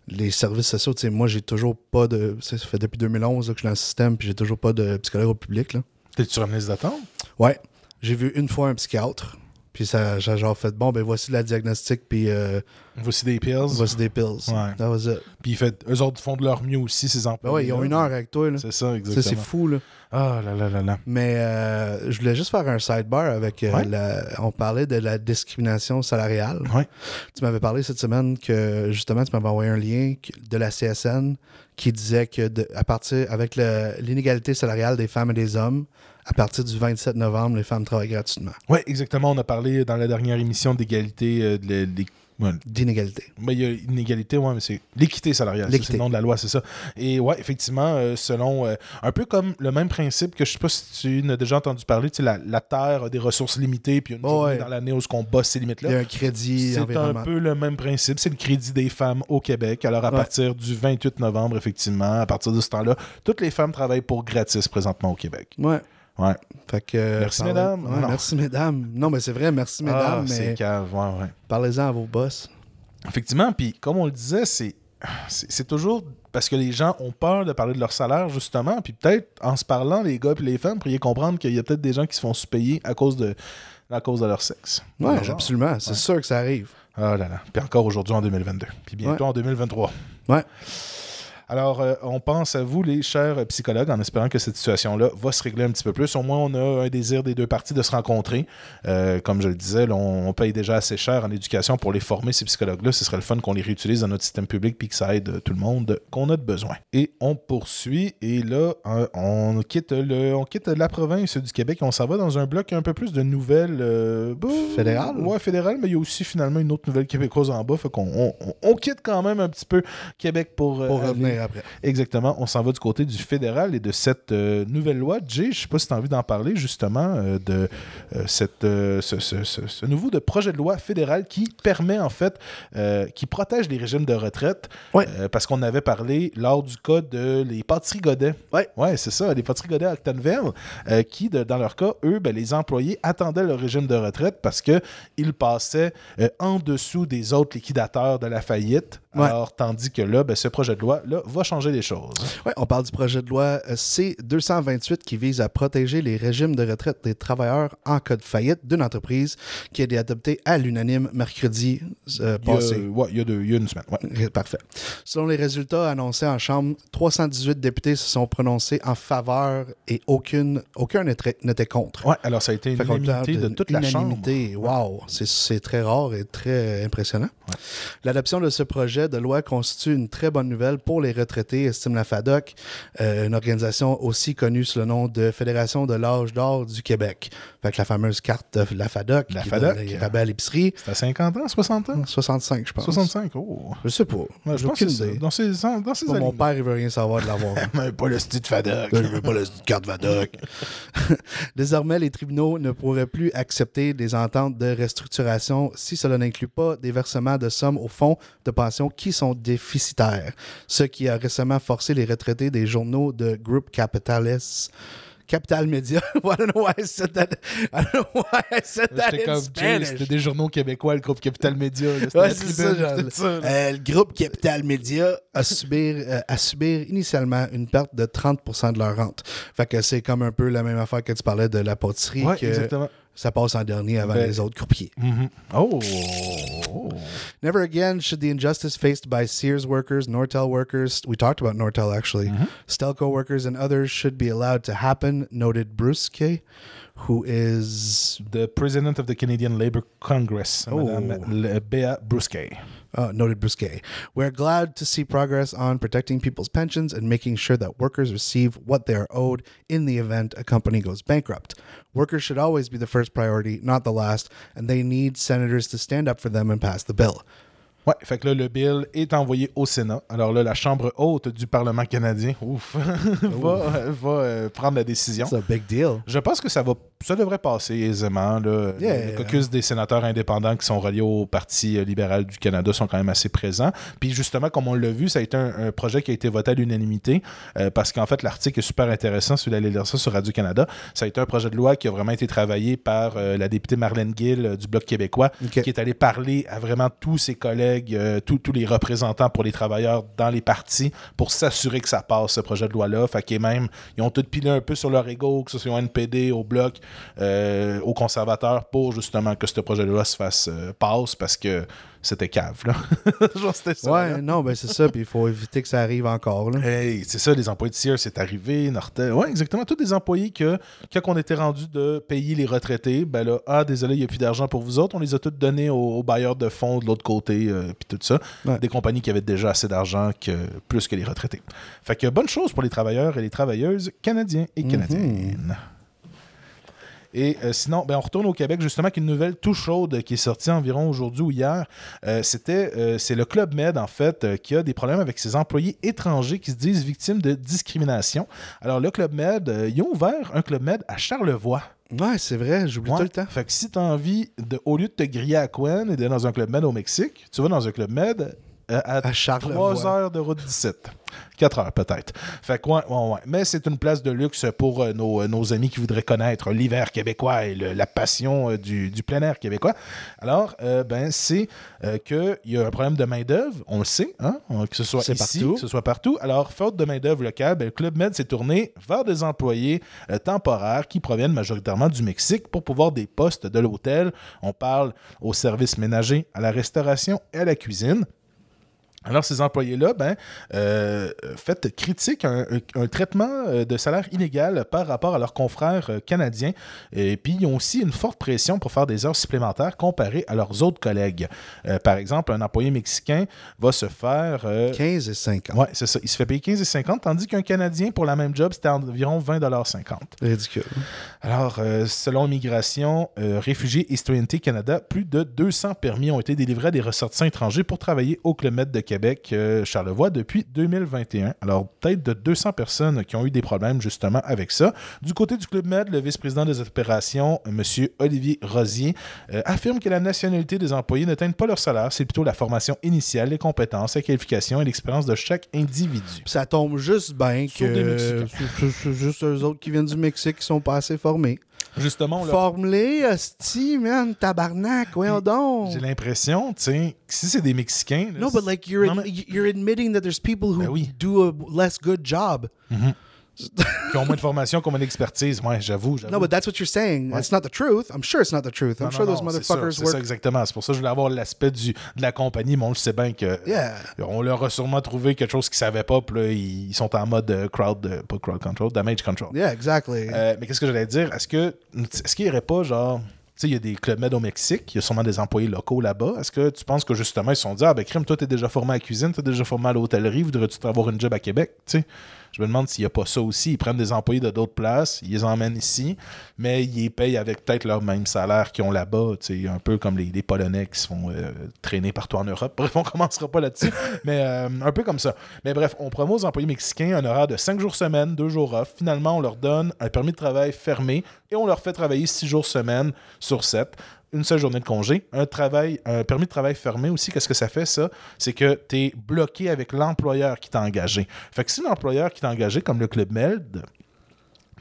les services sociaux, tu sais, moi, j'ai toujours pas de. Ça fait depuis 2011 là, que je suis dans le système, puis j'ai toujours pas de psychologue au public. Là. T'es-tu sur une liste d'attente? Ouais. J'ai vu une fois un psychiatre, puis ça j'ai genre fait bon, ben voici la diagnostic, puis euh, Voici des pills. voici des pills. Ouais. That was it. Puis ils fait, eux autres font de leur mieux aussi, ces Ben emplois. ouais, ils ont une heure avec toi. Là. C'est ça, Ça, exactement. c'est fou, là. Ah là là là là. Mais euh, je voulais juste faire un sidebar avec. euh, Ouais. la- on parlait de la discrimination salariale. Ouais. Tu m'avais parlé cette semaine que justement, tu m'avais envoyé un lien de la CSN qui disait que de- à partir avec l'inégalité salariale des femmes et des hommes, à partir du 27 novembre, les femmes travaillent gratuitement. Oui, exactement. On a parlé dans la dernière émission d'égalité, euh, de la- des- ouais, D'inégalité. ben, il y a une égalité, ouais, mais c'est l'équité salariale. C'est le nom de la loi, c'est ça. Et ouais, effectivement, euh, selon euh, un peu comme le même principe que je sais pas si tu n'as déjà entendu parler, tu sais, la, la Terre a des ressources limitées, puis il y a une Oh, journée ouais. dans l'année où on bosse ces Il y limites-là. a un crédit C'est un peu le même principe. C'est le crédit des femmes au Québec. Alors, à Ouais. partir du 28 novembre, effectivement, à partir de ce temps-là, toutes les femmes travaillent pour gratis présentement au Québec. Ouais. Ouais. Fait que, euh, Merci, parlez- mesdames. Ouais, merci, mesdames. Non, mais c'est vrai, merci, mesdames, Ah, mais cave, ouais, ouais. parlez-en à vos boss. Effectivement, puis comme on le disait, c'est c'est toujours parce que les gens ont peur de parler de leur salaire, justement. Puis peut-être en se parlant, les gars et les femmes, pourriez comprendre qu'il y a peut-être des gens qui se font sous-payer à cause de à cause de leur sexe. Genre. absolument. C'est Ouais. sûr que ça arrive. Ah là là. Puis encore aujourd'hui en 2022. Puis bientôt en 2023. Ouais. Alors, euh, on pense à vous, les chers psychologues, en espérant que cette situation-là va se régler un petit peu plus. Au moins, on a un désir des deux parties de se rencontrer. Euh, comme je le disais, là, on, on paye déjà assez cher en éducation pour les former, ces psychologues-là. Ce serait le fun qu'on les réutilise dans notre système public puis que ça aide tout le monde qu'on a de besoin. Et on poursuit. Et là, euh, on quitte, le, on quitte la province du Québec et on s'en va dans un bloc un peu plus de nouvelles. euh, bah, Fédérales? Ouais, fédérales, mais il y a aussi finalement une autre nouvelle québécoise en bas. Fait qu'on on, quitte quand même un petit peu Québec pour, revenir après. Exactement. On s'en va du côté du fédéral et de cette euh, nouvelle loi. Jay, je sais pas si tu as envie d'en parler justement euh, de euh, cette, ce, ce- ce- ce nouveau de projet de loi fédéral qui permet en fait, qui protège les régimes de retraite. Ouais. Parce qu'on avait parlé lors du cas de les pâtisseries Godet. Ouais. Ouais, c'est ça, les pâtisseries Godet à Actonville, qui, de- dans leur cas, eux, ben, les employés attendaient leur régime de retraite parce qu'ils passaient en dessous des autres liquidateurs de la faillite. Ouais. Alors, tandis que là, ben, ce projet de loi là, va changer les choses. Ouais, on parle du projet de loi euh, C-228 qui vise à protéger les régimes de retraite des travailleurs en cas de faillite d'une entreprise qui a été adoptée à l'unanime mercredi euh, Il y a, passé. ouais, il y a deux- il y a une semaine. ouais. Parfait. Selon les résultats annoncés en Chambre, 318 députés se sont prononcés en faveur et aucune, aucun n'était contre. Ouais, alors ça a été une unanimité de toute la Chambre. Wow, c'est- c'est très rare et très impressionnant. L'adoption de ce projet de loi constitue une très bonne nouvelle pour les retraités, estime la FADOC, euh, une organisation aussi connue sous le nom de Fédération de l'âge d'or du Québec. Fait que la fameuse carte de la FADOC, La qui FADOC. donne les rabais à l'épicerie. C'est à 50 ans, 60 ans? 65, je pense. 65, oh. Je sais pas. Ouais, je pense que c'est. Dans ces, dans ces Bon, mon père, il veut rien savoir de l'avoir. Mais pas le style de Fadoc. Je veux pas la carte VADOC. Désormais, les tribunaux ne pourraient plus accepter des ententes de restructuration si cela n'inclut pas des versements de sommes au fonds de pension qui sont déficitaires, ce qui a récemment forcé les retraités des journaux de Group Capitalis. Capital Media. I don't know why I said that. I don't know why I said that J'étais in comme Jay, c'était des journaux québécois, le groupe Capital c'était Ouais, c'est ça, genre, c'était ça. Euh, le groupe Capital Media a subir, euh, a subir initialement une perte de 30 de leur rente. Fait que c'est comme un peu la même affaire que tu parlais de la poterie, Ouais, que exactement. Ça passe en dernier avant Ben- les autres croupiers. Mhm. Oh! Never again should the injustice faced by Sears workers, Nortel workers, we talked about Nortel actually, Mm-hmm. Stelco workers, and others should be allowed to happen, noted Bruce Kay, who is The President of the Canadian Labour Congress, Oh. Madame Béa Brusquet. Uh, noted Brusquet. We're glad to see progress on protecting people's pensions and making sure that workers receive what they are owed in the event a company goes bankrupt. Workers should always be the first priority, not the last, and they need senators to stand up for them and pass the bill. Ouais, fait que là, le bill est envoyé au Sénat. Alors là, la Chambre haute du Parlement canadien, ouf, va, va euh, prendre la décision. It's a big deal. Je pense que ça va, ça devrait passer aisément. Là. Yeah. Le caucus des sénateurs indépendants qui sont reliés au Parti euh, libéral du Canada sont quand même assez présents. Puis justement, comme on l'a vu, ça a été un, un projet qui a été voté à l'unanimité euh, parce qu'en fait, l'article est super intéressant. Si vous allez lire ça sur Radio-Canada, ça a été un projet de loi qui a vraiment été travaillé par euh, la députée Marlène Gill euh, du Bloc québécois, qui est allée parler à vraiment tous ses collègues, euh, tous, les représentants pour les travailleurs dans les partis pour s'assurer que ça passe, ce projet de loi-là. Fait qu'ils même, ils ont tout pilé un peu sur leur ego, que ce soit au NPD, au Bloc, euh, aux conservateurs, pour justement que ce projet de loi se fasse euh, passe parce que c'était cave, là. Genre, ça. Ouais, là. non, ben c'est ça, puis il faut éviter que ça arrive encore. Là. Hey, c'est ça, les employés de Sears, c'est arrivé, Nortel. Ouais, exactement. Tous des employés que, quand on était rendu de payer les retraités, ben là, ah, désolé, il n'y a plus d'argent pour vous autres. On les a tous donnés aux, aux bailleurs de fonds de l'autre côté, euh, puis tout ça. Ouais. Des compagnies qui avaient déjà assez d'argent que plus que les retraités. Fait que bonne chose pour les travailleurs et les travailleuses canadiens et canadiennes. Et euh, sinon, ben, on retourne au Québec justement avec une nouvelle tout chaude qui est sortie environ aujourd'hui ou hier. Euh, c'était, euh, c'est le Club Med en fait qui a des problèmes avec ses employés étrangers qui se disent victimes de discrimination. Alors le Club Med, ils ont ouvert un Club Med à Charlevoix. Ouais, c'est vrai, j'oublie Ouais. tout le temps. Fait que si tu as envie, de, au lieu de te griller à Quen et d'aller dans un Club Med au Mexique, tu vas dans un Club Med à, À Charlevoix. 3 heures de route 17. 4 heures peut-être. Fait que ouais, ouais, ouais. Mais c'est une place de luxe pour euh, nos, euh, nos amis qui voudraient connaître l'hiver québécois et le- la passion euh, du, du plein air québécois. Alors, euh, ben, c'est euh, qu'il y a un problème de main-d'œuvre, on le sait, hein, que ce soit ici, partout. que ce soit partout. Alors, faute de main-d'œuvre locale, ben, le Club Med s'est tourné vers des employés euh, temporaires qui proviennent majoritairement du Mexique pour pouvoir des postes de l'hôtel. On parle au service ménager, à la restauration et à la cuisine. Alors, ces employés-là, ben, euh, fait critique un, un, traitement euh, de salaire inégal par rapport à leurs confrères euh, canadiens. Et puis, ils ont aussi une forte pression pour faire des heures supplémentaires comparées à leurs autres collègues. Euh, par exemple, un employé mexicain va se faire. euh, 15 et 50. Ouais, c'est ça. Il se fait payer 15 et 50, tandis qu'un Canadien, pour la même job, c'était environ 20,50 Ridicule. alors, selon Immigration, euh, Réfugiés et Citoyenneté Canada, plus de 200 permis ont été délivrés à des ressortissants étrangers pour travailler au Med de Québec, euh, Charlevoix, depuis 2021. Alors, peut-être de 200 personnes qui ont eu des problèmes justement avec ça. Du côté du Club Med, le vice-président des opérations, M. Olivier Rosier, euh, affirme que la nationalité des employés n'atteigne pas leur salaire, c'est plutôt la formation initiale, les compétences, la qualification et l'expérience de chaque individu. Ça tombe juste bien que c'est juste eux autres qui viennent du Mexique qui sont pas assez formés. Justement, leur Forme-les, hostie, man, tabarnak, voyons donc. J'ai l'impression, tu sais, que si c'est des Mexicains. là, No, but like you're Non, ad- mais- you're admitting that there's people who Ben oui. do a less good job. Qui ont moins de formation, qui ont moins d'expertise. Ouais, j'avoue. No, but that's what you're saying. It's not the truth. I'm sure it's not the truth. I'm Non, sure non, those motherfuckers C'est ça, exactement. C'est pour ça que je voulais avoir l'aspect du- de la compagnie, mais on le sait bien que. Yeah. On leur a sûrement trouvé quelque chose qu'ils savaient pas, puis là, ils sont en mode euh, crowd, euh, pas crowd control, damage control. Yeah, exactly. Euh, mais qu'est-ce que j'allais dire? Est-ce que est-ce qu'il n'y aurait pas genre. Tu sais, il y a des clubs med au Mexique, il y a sûrement des employés locaux là-bas. Est-ce que tu penses que justement, ils se sont dit Ah, ben, crime, toi, t'es déjà formé à la cuisine, t'es déjà formé à l'hôtellerie, voudrais-tu avoir une job à Québec? Tu sais, je me demande s'il n'y a pas ça aussi. Ils prennent des employés de d'autres places, ils les emmènent ici, mais ils les payent avec peut-être leur même salaire qu'ils ont là-bas. Un peu comme les, Polonais qui se font euh, traîner partout en Europe. Bref, on commencera pas là-dessus, mais euh, un peu comme ça. Mais bref, on promet aux employés mexicains un horaire de 5 jours semaine, 2 jours off. Finalement, on leur donne un permis de travail fermé et on leur fait travailler 6 jours semaine sur 7 une seule journée de congé, un travail, un permis de travail fermé aussi, qu'est-ce que ça fait ça? C'est que tu es bloqué avec l'employeur qui t'a engagé. Fait que si l'employeur qui t'a engagé, comme le Club Meld,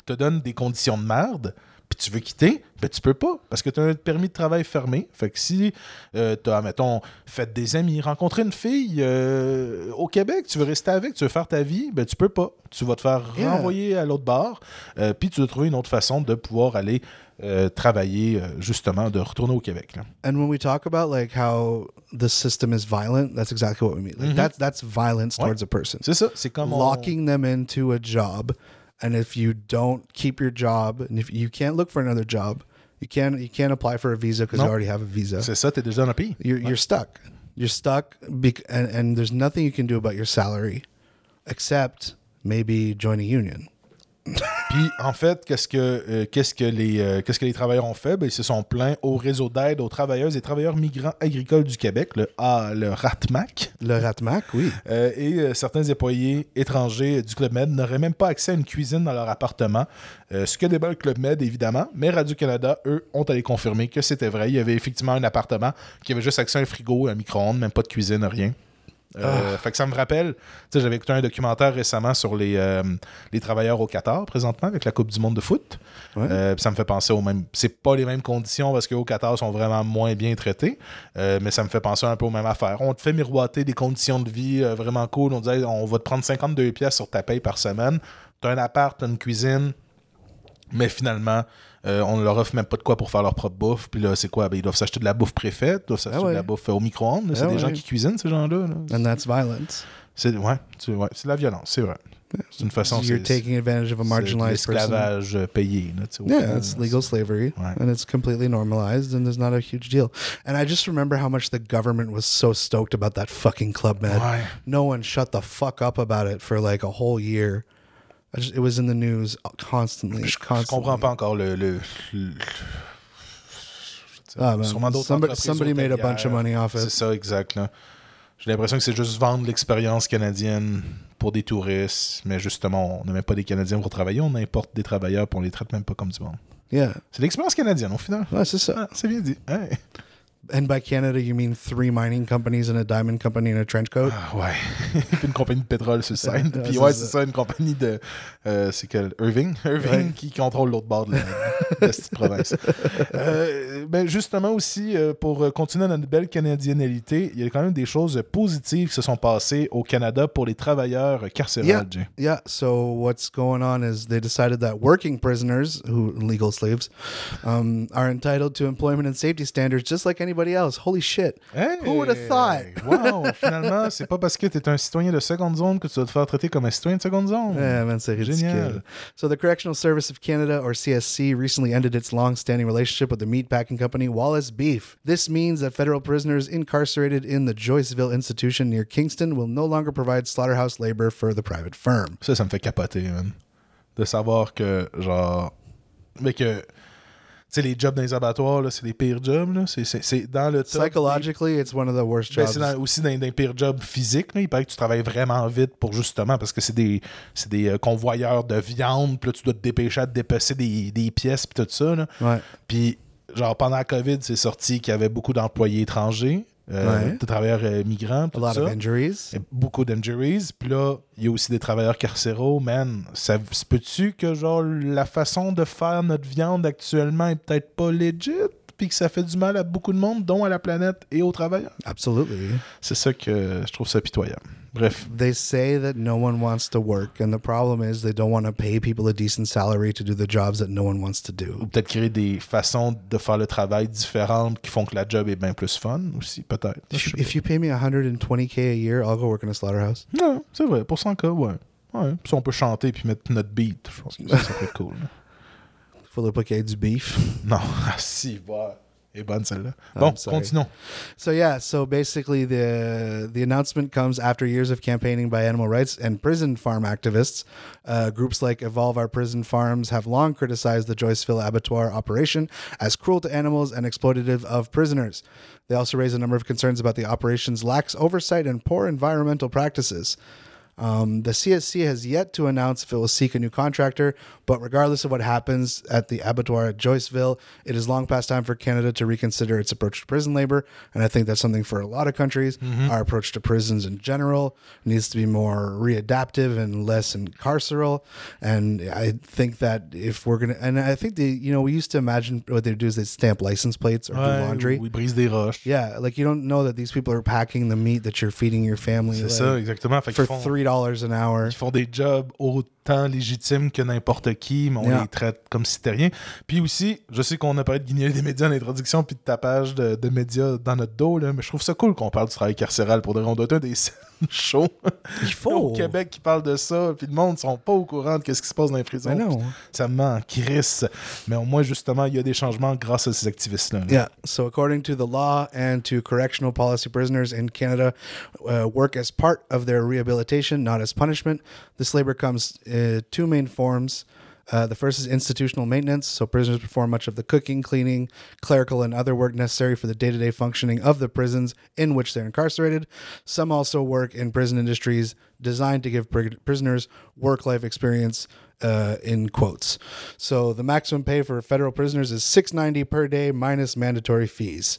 te donne des conditions de merde, puis tu veux quitter, ben tu peux pas, parce que tu as un permis de travail fermé. Fait que si euh, tu as, mettons, fait des amis, rencontré une fille euh, au Québec, tu veux rester avec, tu veux faire ta vie, ben tu peux pas. Tu vas te faire Yeah. renvoyer à l'autre bar, euh, puis tu dois trouver une autre façon de pouvoir aller euh, travailler, euh, justement, de retourner au Québec. là. and when we talk about like how the system is violent, that's exactly what we mean. Like that's that's violence Ouais. towards a person. C'est ça, c'est comme on- locking them into a job and if you don't keep your job and if you can't look for another job you can't you can't apply for a visa because you already have a visa C'est ça, t'es déjà dans le pays. you're, you're stuck you're stuck bec- and, and there's nothing you can do about your salary except maybe join a union Puis en fait, qu'est-ce que euh, qu'est-ce que les euh, qu'est-ce que les travailleurs ont fait? Ben, ils se sont plaints au réseau d'aide aux travailleuses et travailleurs migrants agricoles du Québec, le A, le RATMAC, le ratmac oui Euh, et certains employés étrangers du Club Med n'auraient même pas accès à une cuisine dans leur appartement. Ce que débat le Club Med, évidemment, mais Radio-Canada, eux, ont allé confirmer que c'était vrai. Il y avait effectivement un appartement qui avait juste accès à un frigo, un micro-ondes, même pas de cuisine, rien. Euh, Fait que ça me rappelle, tu sais, j'avais écouté un documentaire récemment sur les, euh, les travailleurs au Qatar présentement avec la Coupe du Monde de foot. Ouais. Euh, ça me fait penser aux mêmes. C'est pas les mêmes conditions parce qu'au Qatar ils sont vraiment moins bien traités, mais ça me fait penser un peu aux mêmes affaires. On te fait miroiter des conditions de vie vraiment cool. On disait on va te prendre 52 pièces sur ta paye par semaine. T'as un appart, t'as une cuisine, mais finalement, euh, on leur offre même pas de quoi pour faire leur propre bouffe. Puis là, c'est quoi? Ben, ils doivent s'acheter de la bouffe préfaite, ils doivent s'acheter Ah ouais. de la bouffe euh, au micro-ondes. C'est Ah des ouais. gens qui cuisinent, ces gens-là. là. and that's violence C'est ouais, c'est de la violence, c'est vrai. C'est une façon. you're c'est- taking advantage of a marginalized person l'esclavage euh, payé. là, Yeah, it's legal slavery, Ouais. and it's completely normalized, and there's not a huge deal. And I just remember how much the government was so stoked about that fucking Club Med. Ouais. No one shut the fuck up about it for like a whole year. Just- it was in the news constantly. Je, comprends pas encore le. le, le- Ah, man. Sûrement d'autres Somebody, somebody made a bunch of money off C'est it. ça, exact. là. J'ai l'impression que c'est juste vendre l'expérience canadienne pour des touristes, mais justement, on n'a même pas des Canadiens pour travailler, on importe des travailleurs puis on les traite même pas comme du monde. Yeah, C'est l'expérience canadienne au final. Ouais, c'est ça. Ah, c'est bien dit. Ouais. And by Canada, you mean three mining companies and a diamond company and a trench coat? Ah, ouais. Puis une compagnie de pétrole sur scène. Puis ouais, c'est ça, une compagnie de. euh, c'est quel? Irving? Irving Ouais. qui contrôle l'autre bord de la, de cette province. Euh, ben justement aussi, euh, pour euh, continuer notre belle canadianalité, il y a quand même des choses positives qui se sont passées au Canada pour les travailleurs carcérales, Yeah. Yeah. So what's going on is they decided that working prisoners, who legal slaves, um, are entitled to employment and safety standards just like anybody anybody else. Holy shit. Hey! Who would have thought? Wow, finalement, c'est pas parce que t'es un citoyen de seconde zone que tu vas te faire traiter comme un citoyen de seconde zone. Yeah, man, c'est ridicule. So the Correctional Service of Canada, or CSC, recently ended its long-standing relationship with the meatpacking company Wallace Beef. This means that federal prisoners incarcerated in the Joyceville institution near Kingston will no longer provide slaughterhouse labor for the private firm. Ça, ça me fait capoter, man. De savoir que, genre. Mais que. Tu sais, les jobs dans les abattoirs, là, c'est les pires jobs, là. C'est- C'est c'est dans le top. Psychologically, it's one of the worst Ben, jobs. c'est dans- aussi dans, dans les pires jobs physiques. Là. Il paraît que tu travailles vraiment vite pour justement parce que c'est des, c'est des euh, convoyeurs de viande. Puis là, tu dois te dépêcher à te dépecer des, des pièces puis tout ça. Là. Ouais. Puis, genre, pendant la COVID, c'est sorti qu'il y avait beaucoup d'employés étrangers, euh, Ouais. de travailleurs euh, migrants, A tout lot ça. of injuries. A beaucoup d'injuries. Puis là, il y a aussi des travailleurs carcéraux. Man, ça peut-tu que, genre, la façon de faire notre viande actuellement est peut-être pas legit? Puis que ça fait du mal à beaucoup de monde, dont à la planète et aux travailleurs? Absolutely. C'est ça que je trouve ça pitoyable. Bref. They say that no one wants to work, and the problem is they don't want to pay people a decent salary to do the jobs that no one wants to Ou do. peut-être créer des façons de faire le travail différentes qui font que la job est bien plus fun aussi, peut-être. If if you pay me 120k a year, I'll go work in a slaughterhouse. Non, c'est vrai. Pour 100 cas, ouais. Ouais. Si on peut chanter puis mettre notre beat, je pense que ça, ça peut être cool. là. Faut le paquet du beef. Non, ah si, ouais. Et bonne celle-là. Bon, continuons. So yeah, so basically the the announcement comes after years of campaigning by animal rights and prison farm activists. Uh, groups like Evolve Our Prison Farms have long criticized the Joyceville abattoir operation as cruel to animals and exploitative of prisoners. They also raise a number of concerns about the operation's lax oversight and poor environmental practices. Um, the CSC has yet to announce if it will seek a new contractor, but regardless of what happens at the abattoir at Joyceville, it is long past time for Canada to reconsider its approach to prison labor. And I think that's something for a lot of countries. Our approach to prisons in general needs to be more readaptive and less incarceral. And I think that if we're going to, and I think the, you know, we used to imagine what they do is they stamp license plates or do laundry. ils brisent des roches. Yeah, like you don't know that these people are packing the meat that you're feeding your family C'est like, ça, exactement. For three dollars an hour. ils font des jobs autant légitimes que n'importe qui, mais on Yeah. les traite comme si c'était rien. Puis aussi, je sais qu'on a parlé de guignoler des médias en introduction puis de tapage de, de médias dans notre dos, là, mais je trouve ça cool qu'on parle du travail carcéral pour de un des shows Il faut. au Québec qui parle de ça, puis le monde ne sont pas au courant de ce qui se passe dans les prisons. Mais non. Ça me ment, Chris. Mais au moins, justement, il y a des changements grâce à ces activistes-là. là. Yeah. So, according to the law and to correctional policy, prisoners in Canada uh, work as part of their rehabilitation, not as punishment. This labor comes uh, two main forms. Uh, the first is institutional maintenance. So, prisoners perform much of the cooking, cleaning, clerical, and other work necessary for the day to day functioning of the prisons in which they're incarcerated. Some also work in prison industries designed to give pri- prisoners work life experience. Uh, in quotes, so the maximum pay for federal prisoners is six ninety per day minus mandatory fees.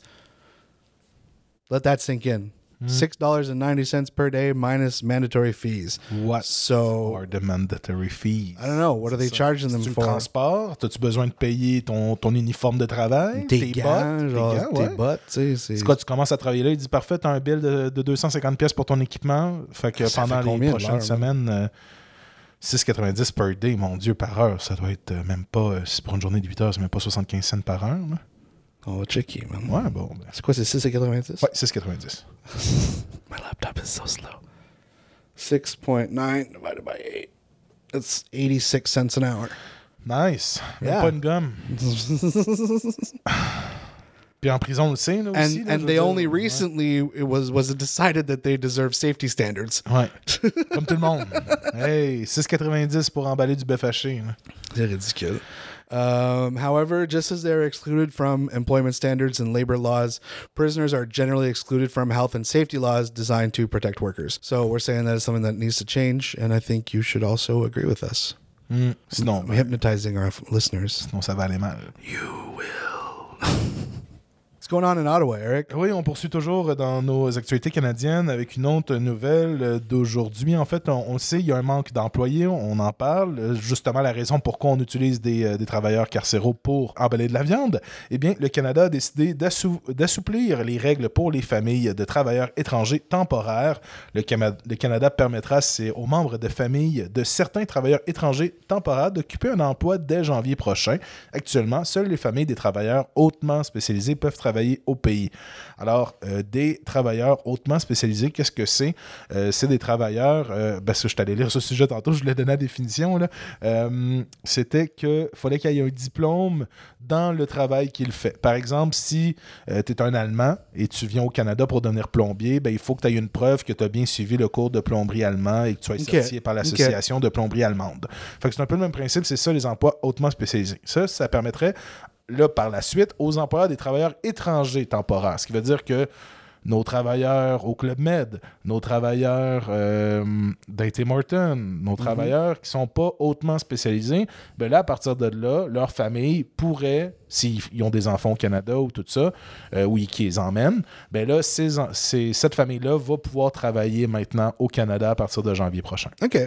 Let that sink in. Six dollars and ninety cents per day minus mandatory fees. What So are the mandatory fees? I don't know. What are they charging them for? transport? As-tu besoin de payer ton, ton uniforme de travail? Tes tes gants, bottes? genre tes gants, tes ouais. bottes, tu sais. c'est- C'est quoi, tu commences à travailler là, il dit parfait, t'as un bill de, de 250 pièces pour ton équipement. Fait que Ça pendant fait les prochaines semaines, euh, 6,90 per day, mon Dieu, par heure. Ça doit être euh, même pas, euh, si pour une journée de 8 heures, c'est même pas 75 cents par heure. là. On va checker, man. Ouais, bon. ben, C'est quoi, c'est 6,90? Ouais, 6,90. My laptop is so slow. 6.9 divided by 8. It's 86 cents an hour. Nice. Même Yeah. pas une gomme. Puis en prison, on le sait, là, aussi. And là, and they dire. only Ouais. recently it was was it decided that they deserve safety standards. Ouais. Comme tout le monde. Hey, 6,90 pour emballer du bœuf haché. C'est ridicule. Um, however, just as they're excluded from employment standards and labor laws, prisoners are generally excluded from health and safety laws designed to protect workers. So we're saying that is something that needs to change, and I think you should also agree with us. Hmm. Sinon, hypnotizing our listeners. sinon, ça va aller mal. What's Oui, on poursuit toujours dans nos actualités canadiennes avec une autre nouvelle d'aujourd'hui. En fait, on, le sait, il y a un manque d'employés, on en parle. Justement, la raison pourquoi on utilise des, euh, des travailleurs carcéraux pour emballer de la viande, eh bien, le Canada a décidé d'assou- d'assouplir les règles pour les familles de travailleurs étrangers temporaires. Le, le Canada permettra aux membres de familles de certains travailleurs étrangers temporaires d'occuper un emploi dès janvier prochain. Actuellement, seules les familles des travailleurs hautement spécialisés peuvent travailler travailler au pays. Alors, euh, des travailleurs hautement spécialisés, qu'est-ce que c'est? Euh, c'est des travailleurs, euh, ben, ça, je t'allais lire ce sujet tantôt, je l'ai donné la définition, c'était qu'il fallait qu'il y ait un diplôme dans le travail qu'il fait. Par exemple, si tu es un Allemand et tu viens au Canada pour devenir plombier, ben, il faut que tu aies une preuve que tu as bien suivi le cours de plomberie allemand et que tu sois Ok. certifié par l'association de plomberie allemande. Fait que c'est un peu le même principe, c'est ça les emplois hautement spécialisés. Ça, ça permettrait, là, par la suite, aux employeurs des travailleurs étrangers temporaires. Ce qui veut dire que nos travailleurs au Club Med, nos travailleurs euh, d'A.T. Morton, nos travailleurs qui sont pas hautement spécialisés, ben là, à partir de là, leur famille pourrait, s'ils ont des enfants au Canada ou tout ça, euh, ou qui les emmènent, ben là, ces en- ces- cette famille-là va pouvoir travailler maintenant au Canada à partir de janvier prochain. OK.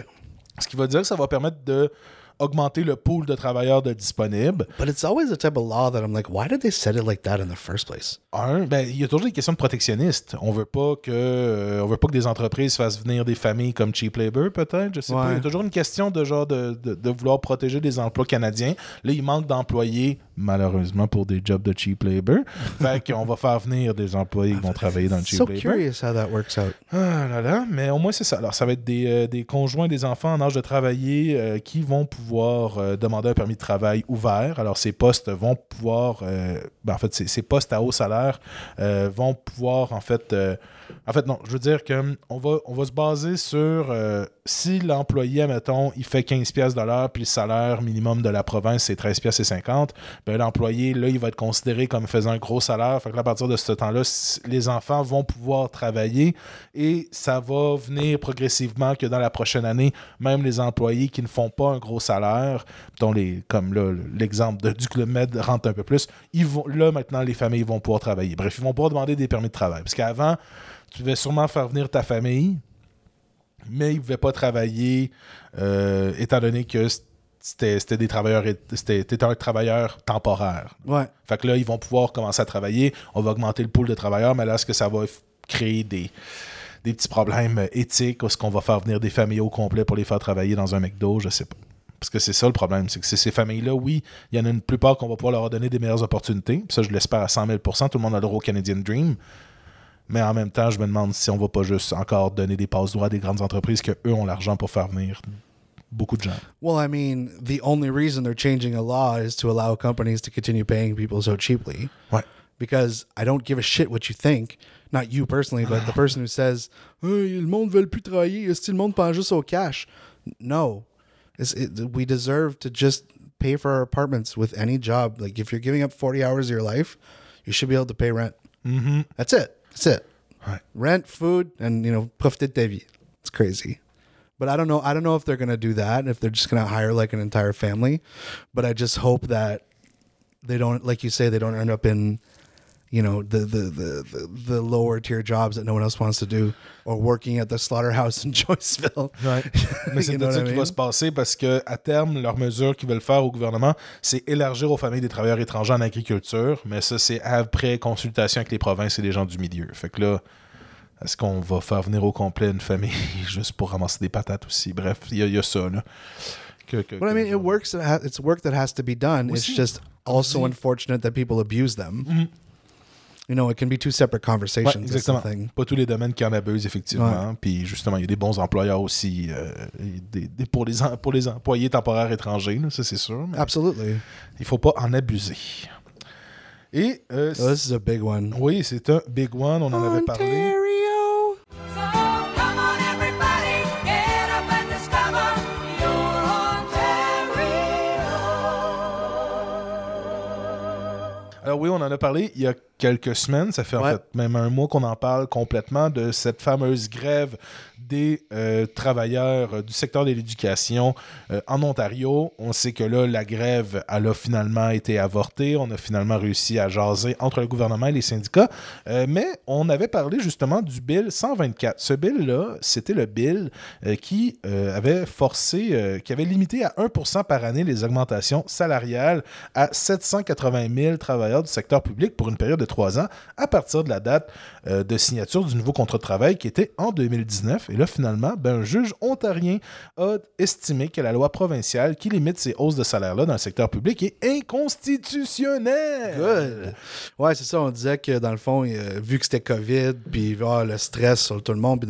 Ce qui va dire que ça va permettre de augmenter le pool de travailleurs de disponibles. But it's always the type of law that I'm like, why did they set it like that in the first place? Un, ben, il y a toujours des questions de protectionnistes. On veut pas que euh, on veut pas que des entreprises fassent venir des familles comme cheap labor, peut-être. Je sais pas. Ouais. Il y a toujours une question de genre de, de- de vouloir protéger des emplois canadiens. Là, il manque d'employés, malheureusement, pour des jobs de cheap labor. fait qu'on va faire venir des employés qui vont travailler dans le cheap so labor. curious how that works out. Ah là là, mais au moins c'est ça. Alors, ça va être des, euh, des conjoints des enfants en âge de travailler euh, qui vont pouvoir euh, demander un permis de travail ouvert. Alors, ces postes vont pouvoir, ben, en fait, ces, ces postes à haut salaire vont pouvoir, en fait, en fait, non, je veux dire que on va, on va se baser sur euh, si l'employé, mettons, il fait 15 pièces de l'heure, puis le salaire minimum de la province, c'est 13 pièces et 50, ben l'employé, là, il va être considéré comme faisant un gros salaire. Fait que là, à partir de ce temps-là, les enfants vont pouvoir travailler et ça va venir progressivement que dans la prochaine année, même les employés qui ne font pas un gros salaire, dont les, comme l'exemple de- du Club Med rentre un peu plus, ils vont, là, maintenant, les familles vont pouvoir travailler. Bref, ils vont pouvoir demander des permis de travail. Parce qu'avant, tu devais sûrement faire venir ta famille, mais ils ne pouvaient pas travailler euh, étant donné que c'était des travailleurs, c'était un travailleur temporaire. Ouais. Fait que là, ils vont pouvoir commencer à travailler. On va augmenter le pool de travailleurs, mais là, est-ce que ça va créer des, des petits problèmes éthiques? Est-ce qu'on va faire venir des familles au complet pour les faire travailler dans un McDo? Je sais pas. Parce que c'est ça le problème, c'est que ces familles-là, oui, il y en a une plupart qu'on va pouvoir leur donner des meilleures opportunités. Ça, je l'espère à 100 000% Tout le monde a le droit au Canadian Dream. Mais en même temps, je me demande si on va pas juste encore donner des passes droits à des grandes entreprises que eux ont l'argent pour faire venir beaucoup de gens. Well, I mean, the only reason they're changing a law is to allow companies to continue paying people so cheaply. Ouais. Because I don't give a shit what you think. Not you personally, but the person who says, hey, le monde veut plus travailler, que le monde pense juste au cash? No. It's, it, we deserve to just pay for our apartments with any job. Like, if you're giving up 40 hours of your life, you should be able to pay rent. Mm-hmm. That's it. That's it. Ouais. Rent, food, and, you know, profiter de ta vie. It's crazy. But I don't know. I don't know if they're gonna do that. If they're just gonna hire like an entire family. But I just hope that they don't, like you say, they don't end up in, you know, the the the the, lower tier jobs that no one else wants to do, or working at the slaughterhouse in Joyceville. Ouais. Mais c'est de ça qui va se passer parce que à terme, leur mesure qu'ils veulent faire au gouvernement, c'est élargir aux familles des travailleurs étrangers en agriculture. Mais ça, c'est après consultation avec les provinces et les gens du milieu. Fait que là, est-ce qu'on va faire venir au complet une famille juste pour ramasser des patates aussi? Bref, il y, y a ça, là. Que- que- But I mean, it works. It's work that has to be done. It's Aussi, just also unfortunate that people abuse them. Mhm. You know, it can be two separate Ouais, conversations. That's the exactement. Pas tous les domaines qui en abusent, effectivement. Puis justement, il y a des bons employeurs aussi euh, des- des- pour, les, pour les employés temporaires étrangers, là, ça c'est sûr. mais Absolutely. il faut pas en abuser. Et euh, Oh, this is a big one. oui, c'est un big one, on en avait parlé. Ontario. So come on everybody, get up and discover your Ontario. Alors oui, on en a parlé il y a quelques semaines, ça fait en fait même un mois qu'on en parle complètement de cette fameuse grève des euh, travailleurs euh, du secteur de l'éducation euh, en Ontario. On sait que là, la grève, elle a finalement été avortée. On a finalement réussi à jaser entre le gouvernement et les syndicats. Euh, mais on avait parlé justement du bill 124. Ce bill-là, c'était le bill qui avait forcé, qui avait limité à 1% par année les augmentations salariales à 780 000 travailleurs du secteur public pour une période de de trois ans à partir de la date euh, de signature du nouveau contrat de travail qui était en 2019. Et là, finalement, ben, un juge ontarien a estimé que la loi provinciale qui limite ces hausses de salaire-là dans le secteur public est inconstitutionnelle. Good. Ouais, c'est ça. On disait que dans le fond, euh, vu que c'était COVID, puis ah, le stress sur tout le monde, puis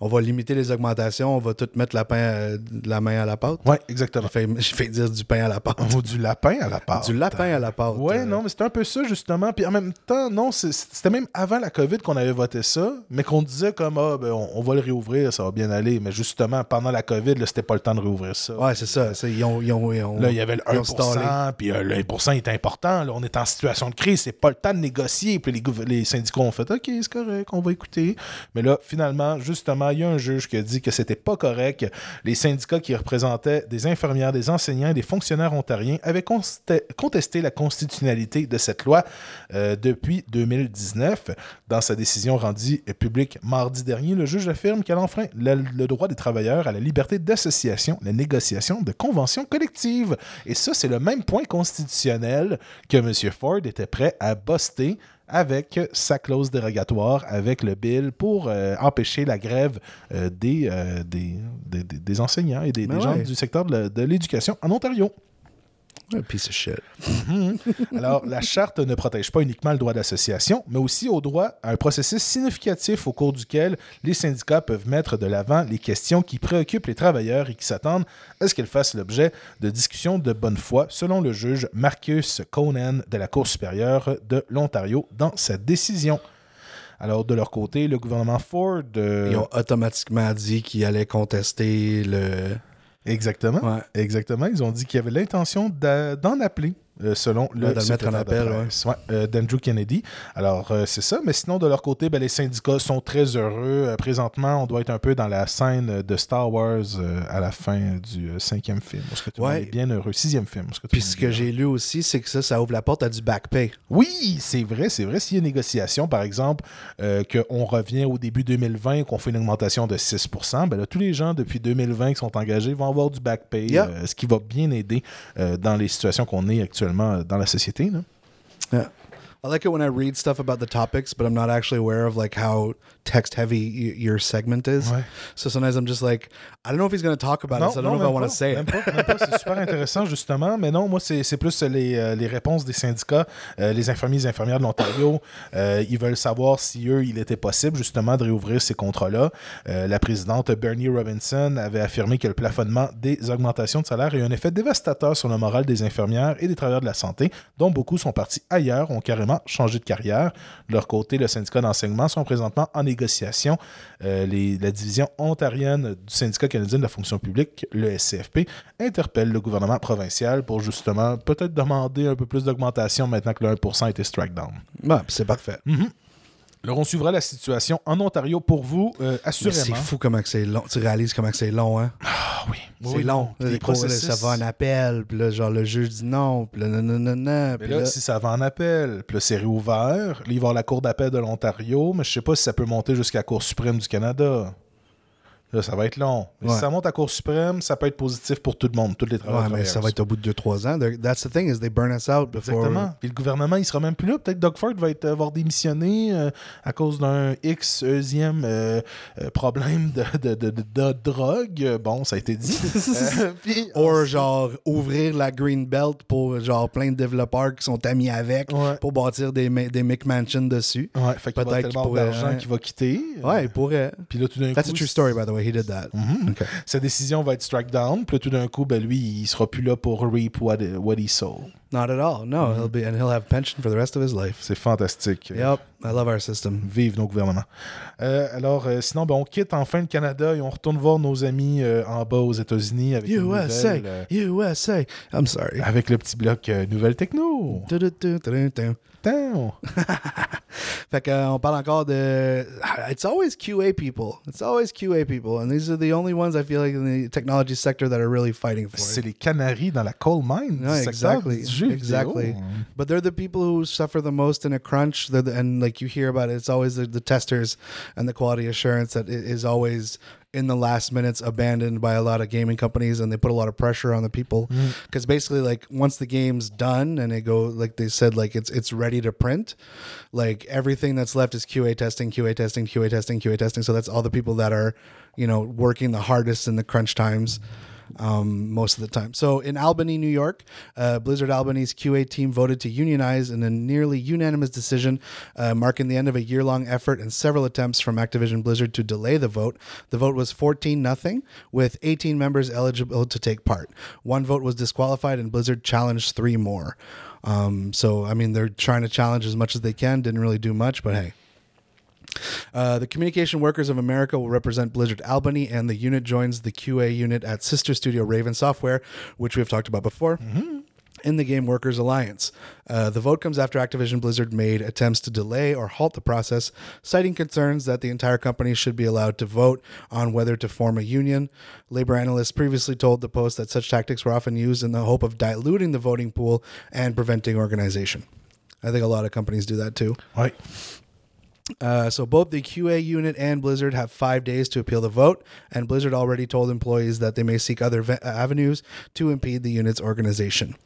on va limiter les augmentations, on va tout mettre la, pain la main à la pâte. Ouais, exactement. J'ai fait dire du pain à la pâte. Ou du lapin à la pâte. Du lapin à la pâte. Ouais, euh. non, mais c'était un peu ça, justement. Puis en même temps, non, c'était même avant la COVID qu'on avait voté ça, mais qu'on disait comme, ah, ben, on, on va le réouvrir, ça va bien aller. Mais justement, pendant la COVID, là, c'était pas le temps de réouvrir ça. Ouais, c'est ça. c'est- Ils ont, ils ont- ils ont- Là, il y avait le ils ont stallé. 1%, puis euh, le 1% est important. Là, on est en situation de crise, c'est pas le temps de négocier. Puis les, syndicats ont fait OK, c'est correct, on va écouter. Mais là, finalement, justement, il y a un juge qui a dit que c'était pas correct. Les syndicats qui représentaient des infirmières, des enseignants et des fonctionnaires ontariens avaient contesté la constitutionnalité de cette loi euh, depuis 2019. Dans sa décision rendue publique mardi dernier, le juge affirme qu'elle enfreint le, le droit des travailleurs à la liberté d'association, la négociation de conventions collectives. Et ça, c'est le même point constitutionnel que M. Ford était prêt à buster avec sa clause dérogatoire, avec le bill pour euh, empêcher la grève euh, des, euh, des, des, des- des enseignants et des, des gens du secteur de l'éducation en Ontario. Piece of shit. Alors, la charte ne protège pas uniquement le droit d'association, mais aussi au droit à un processus significatif au cours duquel les syndicats peuvent mettre de l'avant les questions qui préoccupent les travailleurs et qui s'attendent à ce qu'elles fassent l'objet de discussions de bonne foi, selon le juge Marcus Conan de la Cour supérieure de l'Ontario dans sa décision. Alors, de leur côté, le gouvernement Ford... euh, Ils ont automatiquement dit qu'ils allaient contester le. Exactement. Ouais. Exactement. Ils ont dit qu'ils avaient l'intention d'en appeler. Euh, selon le de le mettre en appel, ouais. euh, d'Andrew Kennedy. Alors, euh, c'est ça. Mais sinon, de leur côté, ben, les syndicats sont très heureux. Présentement, on doit être un peu dans la scène de Star Wars à la fin du cinquième film. Est-ce que tout Ouais. est bien heureux? Sixième film. que Puis ce que j'ai lu aussi, c'est que ça, ça ouvre la porte à du back pay. oui, c'est vrai, c'est vrai. S'il y a une négociation, par exemple, qu'on revient au début 2020, qu'on fait une augmentation de 6 ben là, tous les gens depuis 2020 qui sont engagés vont avoir du back pay, Yeah. ce qui va bien aider dans les situations qu'on est actuellement euh, dans la société. là. Yeah. I like it when I read stuff about the topics, but I'm not actually aware of like text heavy your segment is. Ouais. So sometimes I'm just like, I don't know if he's going to talk about it, so I don't know if I want to say it. c'est super intéressant justement, mais non, moi c'est c'est plus les, euh, les réponses des syndicats, euh, les infirmiers et infirmières de l'Ontario, euh, ils veulent savoir si eux, il était possible justement de réouvrir ces contrats-là. Euh, la présidente Bernie Robinson avait affirmé que le plafonnement des augmentations de salaire a eu un effet dévastateur sur le moral des infirmières et des travailleurs de la santé, dont beaucoup sont partis ailleurs, ont carrément changé de carrière. De leur côté, le syndicat d'enseignement sont présentement en négociation. Euh, les- la division ontarienne du syndicat canadien de la fonction publique, le SCFP, interpelle le gouvernement provincial pour justement peut-être demander un peu plus d'augmentation maintenant que le 1% a été strike down. Puis c'est parfait. Alors, on suivra la situation en Ontario pour vous, euh, Mais c'est assurément. fou comment c'est long. Tu réalises comment c'est long, hein? Ah oui, c'est oui, long. Là, Les là, processus- ça va en appel, puis là, genre, le juge dit non, puis là, non, non, non, Puis là, là, si ça va en appel, puis là, c'est réouvert, là, il va y avoir la Cour d'appel de l'Ontario, mais je sais pas si ça peut monter jusqu'à la Cour suprême du Canada. Là, ça va être long. Mais Ouais. si ça monte à Cour suprême, ça peut être positif pour tout le monde, tous les ouais, travailleurs. mais ça va être au bout de 2-3 ans. That's the thing, is they burn us out before... Exactement. Puis le gouvernement, il sera même plus là. Peut-être Doug Ford va être, avoir démissionné euh, à cause d'un X euh, euh, problème de, de, de, de- de drogue. Euh, Bon, ça a été dit. Euh, puis Or genre ouvrir la Green Belt pour genre plein de développeurs qui sont amis avec Ouais. pour bâtir des, des McMansions dessus. Ouais, fait qu'il va tellement qu'il d'argent hein. qui va quitter. Ouais, il pourrait. Puis là, tout d'un That's coup, a true story, by the way. He did that. Mhm. Okay. Sa décision va être strike down. Puis tout d'un coup, ben, lui, il sera plus là pour reap what, what he sow. Not at all. No, he'll be and he'll have pension for the rest of his life. C'est fantastique. Yep, I love our system. Vive nos gouvernements. Euh, alors, euh, sinon, ben, on quitte enfin le Canada et on retourne voir nos amis euh, en bas aux États-Unis avec, une USA, nouvelle, euh, USA. I'm sorry. avec le petit bloc euh, Nouvelle Techno. Du-du-du-du-du-du. Tant. Fait que, euh, parle encore de. It's always QA people. It's always QA people. And these are the only ones I feel like in the technology sector that are really fighting for C'est it. les canaris dans la coal mine. secteur exactly. Exactly. But they're the people who suffer the most in a crunch. They're the, and like you hear about it, it's always the, the testers and the quality assurance that is always in the last minutes abandoned by a lot of gaming companies and they put a lot of pressure on the people. Mm-hmm. Because basically like once the game's done and they go like they said like it's it's ready to print like everything that's left is qa testing qa testing qa testing qa testing. So that's all the people that are you know working the hardest in the crunch times um, most of the time. So in Albany, New York, uh, Blizzard Albany's QA team voted to unionize in a nearly unanimous decision, uh, marking the end of a year long effort and several attempts from Activision Blizzard to delay the vote. The vote was 14 nothing, with 18 members eligible to take part. One vote was disqualified, and Blizzard challenged three more. Um, so, I mean, they're trying to challenge as much as they can. Didn't really do much, but hey. Uh, the Communication Workers of America will represent Blizzard Albany, and the unit joins the QA unit at sister studio Raven Software, which we have talked about before. In the Game Workers Alliance. Uh, the vote comes after Activision Blizzard made attempts to delay or halt the process, citing concerns that the entire company should be allowed to vote on whether to form a union. Labor analysts previously told the Post that such tactics were often used in the hope of diluting the voting pool and preventing organization. I think a lot of companies do that too. Ouais. Uh, so both the QA unit and Blizzard have five days to appeal the vote, and Blizzard already told employees that they may seek other ve- avenues to impede the unit's organization.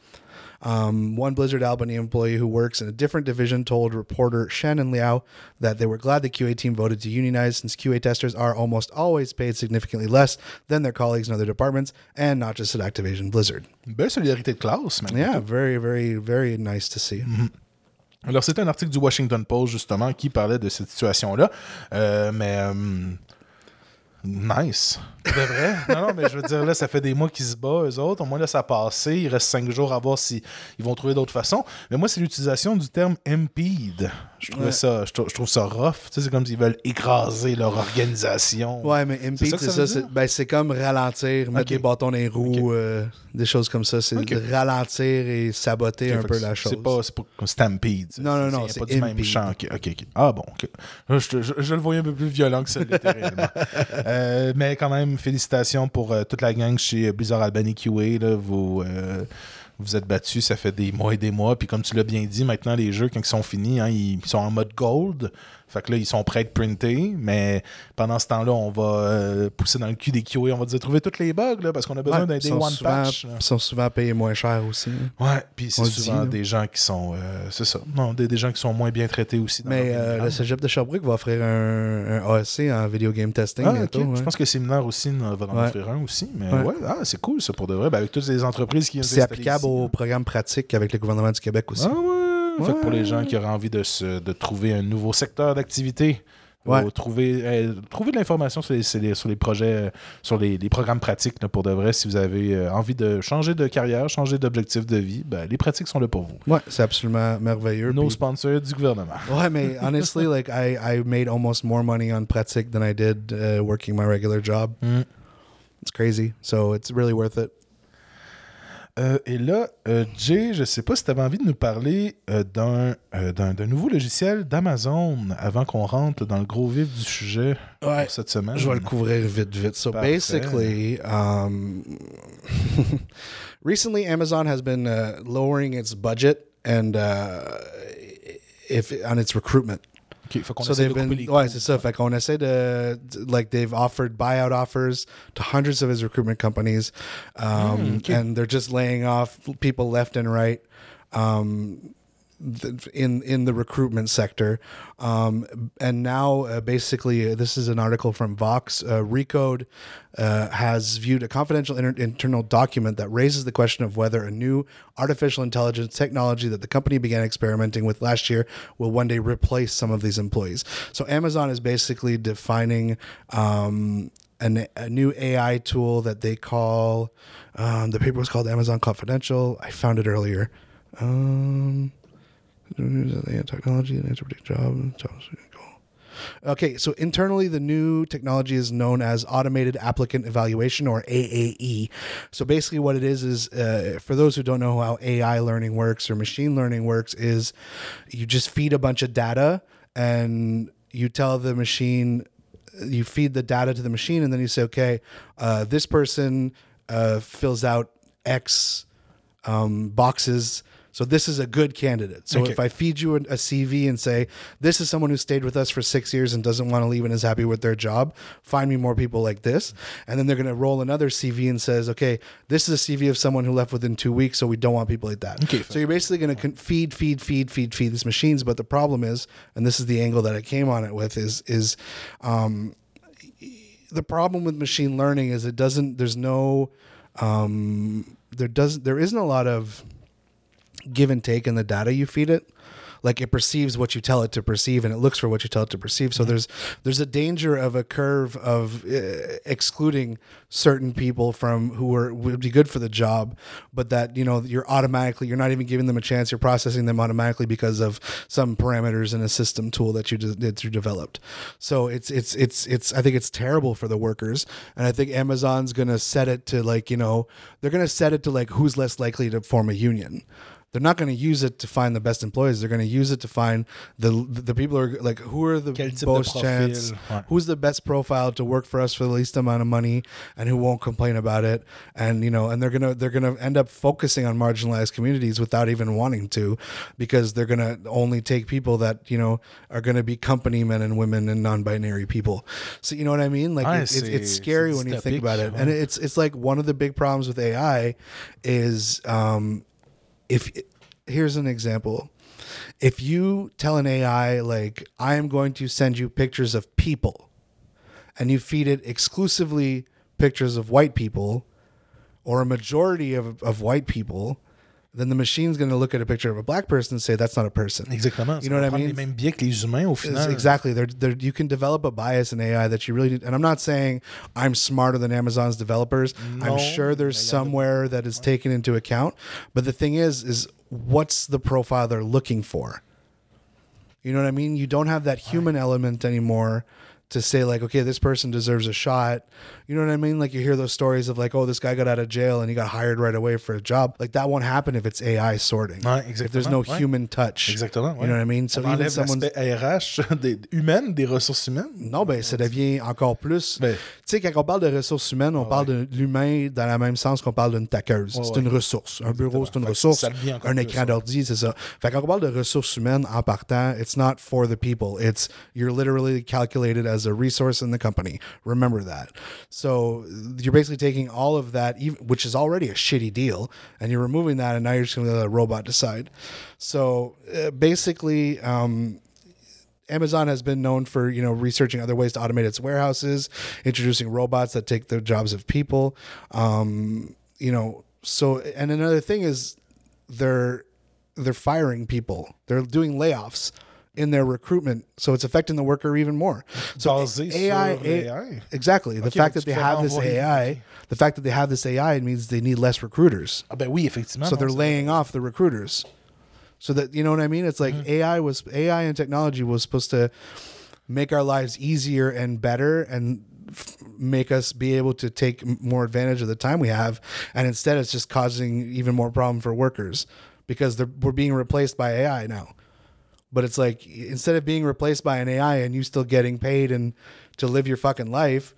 Um, one Blizzard Albany employee who works in a different division told reporter Shannon Liao that they were glad the QA team voted to unionize since QA testers are almost always paid significantly less than their colleagues in other departments, and not just at Activision Blizzard. Une belle solidarité de classe, man. Yeah, very, very, very nice to see. Alors, c'était un article du Washington Post, justement, qui parlait de cette situation-là. Euh, mais. euh, nice. De vrai? non, non, mais je veux dire, là, ça fait des mois qu'ils se battent, eux autres. Au moins, là, ça a passé. Il reste cinq jours à voir s'ils vont trouver d'autres façons. Mais moi, c'est l'utilisation du terme impede. Je trouvais Ouais. ça, je, trou- je trouve ça rough. Tu sais, c'est comme s'ils veulent écraser leur organisation. Ouais, mais impede, c'est ça C'est ben, c'est comme ralentir, mettre Ok. des bâtons dans les roues, euh, des choses comme ça. C'est ralentir et saboter un peu la chose. C'est pas, c'est pas comme Stampede. c'est- Non, non, c'est- non, c'est c'est pas du même champ. Ok, ok, ok. Ah bon, Je, je- je le voyais un peu plus violent que ça l'était réellement. Euh, mais quand même, félicitations pour euh, toute la gang chez Blizzard Albany QA. Vous, euh, vous êtes battus, ça fait des mois et des mois. Puis comme tu l'as bien dit, maintenant, les jeux, quand ils sont finis, hein, ils sont en mode gold. Fait que là, ils sont prêts à être printés. Mais pendant ce temps-là, on va euh, pousser dans le cul des QA. On va dire trouver tous les bugs là, parce qu'on a besoin Ouais, d'un day one souvent, patch. ils sont souvent payés moins cher aussi. Ouais, puis c'est souvent dit, des gens qui sont. euh, c'est ça. Non, des, des gens qui sont moins bien traités aussi. Dans Mais euh, le cégep de Sherbrooke va offrir un, un ASC en video game testing Ah, bientôt. ok. ouais. Je pense que séminaire aussi va en Ouais. offrir un aussi. Mais Ouais. ah, c'est cool ça pour de vrai. Ben, avec toutes les entreprises qui C'est applicable ici, au programme pratique avec le gouvernement du Québec aussi. Ah ouais. Fait que pour les gens qui auraient envie de, se, de trouver un nouveau secteur d'activité, Ouais. ou trouver, euh, trouver de l'information sur les, sur les- sur les projets, euh, sur les, les programmes pratiques là, pour de vrai. Si vous avez euh, envie de changer de carrière, changer d'objectif de vie, ben, les pratiques sont là pour vous. Ouais, c'est absolument merveilleux. Nos puis- sponsors du gouvernement. Ouais, mais honestly, like I, I made almost more money on pratique than I did uh, working my regular job. Mm. It's crazy. So it's really worth it. Euh, et là, euh, Jay, je sais pas si tu avais envie de nous parler euh, d'un, euh, d'un, d'un nouveau logiciel d'Amazon avant qu'on rentre dans le gros vif du sujet Ouais. pour cette semaine. Je vais le couvrir vite, vite. So Parfait. basically, um, recently Amazon has been uh, lowering its budget and uh, if on its recruitment. Ok, faut qu'on So essaie they've couper been les ouais, c'est ça. Fait qu'on essaie de like they've offered buyout offers to hundreds of his recruitment companies, um, okay. and they're just laying off people left and right. Um, in in the recruitment sector, um, and now uh, basically uh, this is an article from Vox. Uh, Recode uh, has viewed a confidential inter- internal document that raises the question of whether a new artificial intelligence technology that the company began experimenting with last year will one day replace some of these employees. So Amazon is basically defining. Um, an, a new AI tool that they call um, the paper was called Amazon Confidential. I found it earlier. Um, technology and answer predict job. Okay, so internally, the new technology is known as Automated Applicant Evaluation or AAE. So basically, what it is is uh, for those who don't know how AI learning works or machine learning works, is you just feed a bunch of data and you tell the machine you feed the data to the machine and then you say okay uh, this person uh, fills out x um, boxes So this is a good candidate. So Okay. if I feed you a, a CV and say this is someone who stayed with us for six years and doesn't want to leave and is happy with their job, find me more people like this. And then they're going to roll another CV and says, okay, this is a CV of someone who left within two weeks, so we don't want people like that. Okay. So you're basically going to con- feed, feed, feed, feed, feed these machines. But the problem is, and this is the angle that I came on it with, is is um, the problem with machine learning is it doesn't. There's no um, there doesn't there isn't a lot of give and take in the data you feed it like it perceives what you tell it to perceive and it looks for what you tell it to perceive. So there's there's a danger of a curve of uh, excluding certain people from who are would be good for the job but that you know you're automatically you're not even giving them a chance. You're processing them automatically because of some parameters in a system tool that you de- that you developed. So it's it's it's it's i think it's terrible for the workers. And i think amazon's going to set it to like you know they're going to set it to like who's less likely to form a union they're not going to use it to find the best employees. They're going to use it to find the the people who are like who are the Quel most chance, who's the best profile to work for us for the least amount of money, and who won't complain about it. And you know, and they're gonna they're gonna end up focusing on marginalized communities without even wanting to, because they're gonna only take people that you know are gonna be company men and women and non-binary people. So you know what I mean? Like Ah, it- it's it's scary when you think about it, and it's it's like one of the big problems with AI is. um if here's an example. If you tell an ai like i am going to send you pictures of people and you feed it exclusively pictures of white people or a majority of, of white people then the machine's going to look at a picture of a black person and say that's not a person Exactement. you know what i mean les mêmes biais que les humains au It's- final. Exactly. There, there, you can develop a bias in AI that you really need. And I'm not saying I'm smarter than Amazon's developers. No, I'm sure there's somewhere that is taken into account. But the thing is, is what's the profile they're looking for? You know what I mean? You don't have that human element anymore to say like, okay, this person deserves a shot. You know what I mean? Like you hear those stories of like, oh, this guy got out of jail and he got hired right away for a job. Like that won't happen if it's AI sorting. Ouais, if there's no ouais. human touch. Exactement. You know what I mean? So On even someone's RH des, humaine, des ressources humaines. Non, ben, ça devient encore plus. Ben- tu sais, quand on parle de ressources humaines, on parle de l'humain dans le même sens qu'on parle d'une taqueuse. Ouais, c'est ouais. une ressource. Un bureau, c'est une Fait ressource. ça devient encore Un écran d'ordi, c'est ça. Fait quand on parle de ressources humaines en partant, it's not for the people. It's you're literally calculated as a resource in the company. Remember that. So you're basically taking all of that, which is already a shitty deal, and you're removing that, and now you're just going to let a robot decide. So uh, basically, um, Amazon has been known for you know researching other ways to automate its warehouses, introducing robots that take the jobs of people. Um, you know, so and another thing is they're they're firing people. They're doing layoffs in their recruitment, so it's affecting the worker even more. So sur AI. exactly. The Ok, fact that they have this. AI, the fact that they have this AI means they need less recruiters. Ah ben oui, effectivement. So they're laying off the recruiters. So that you know what I mean? It's like Mm-hmm. AI was AI and technology was supposed to make our lives easier and better and f- make us be able to take more advantage of the time we have and instead it's just causing even more problem for workers because they're, we're being replaced by AI now. But it's like instead of being replaced by an AI and you still getting paid and to live your fucking life,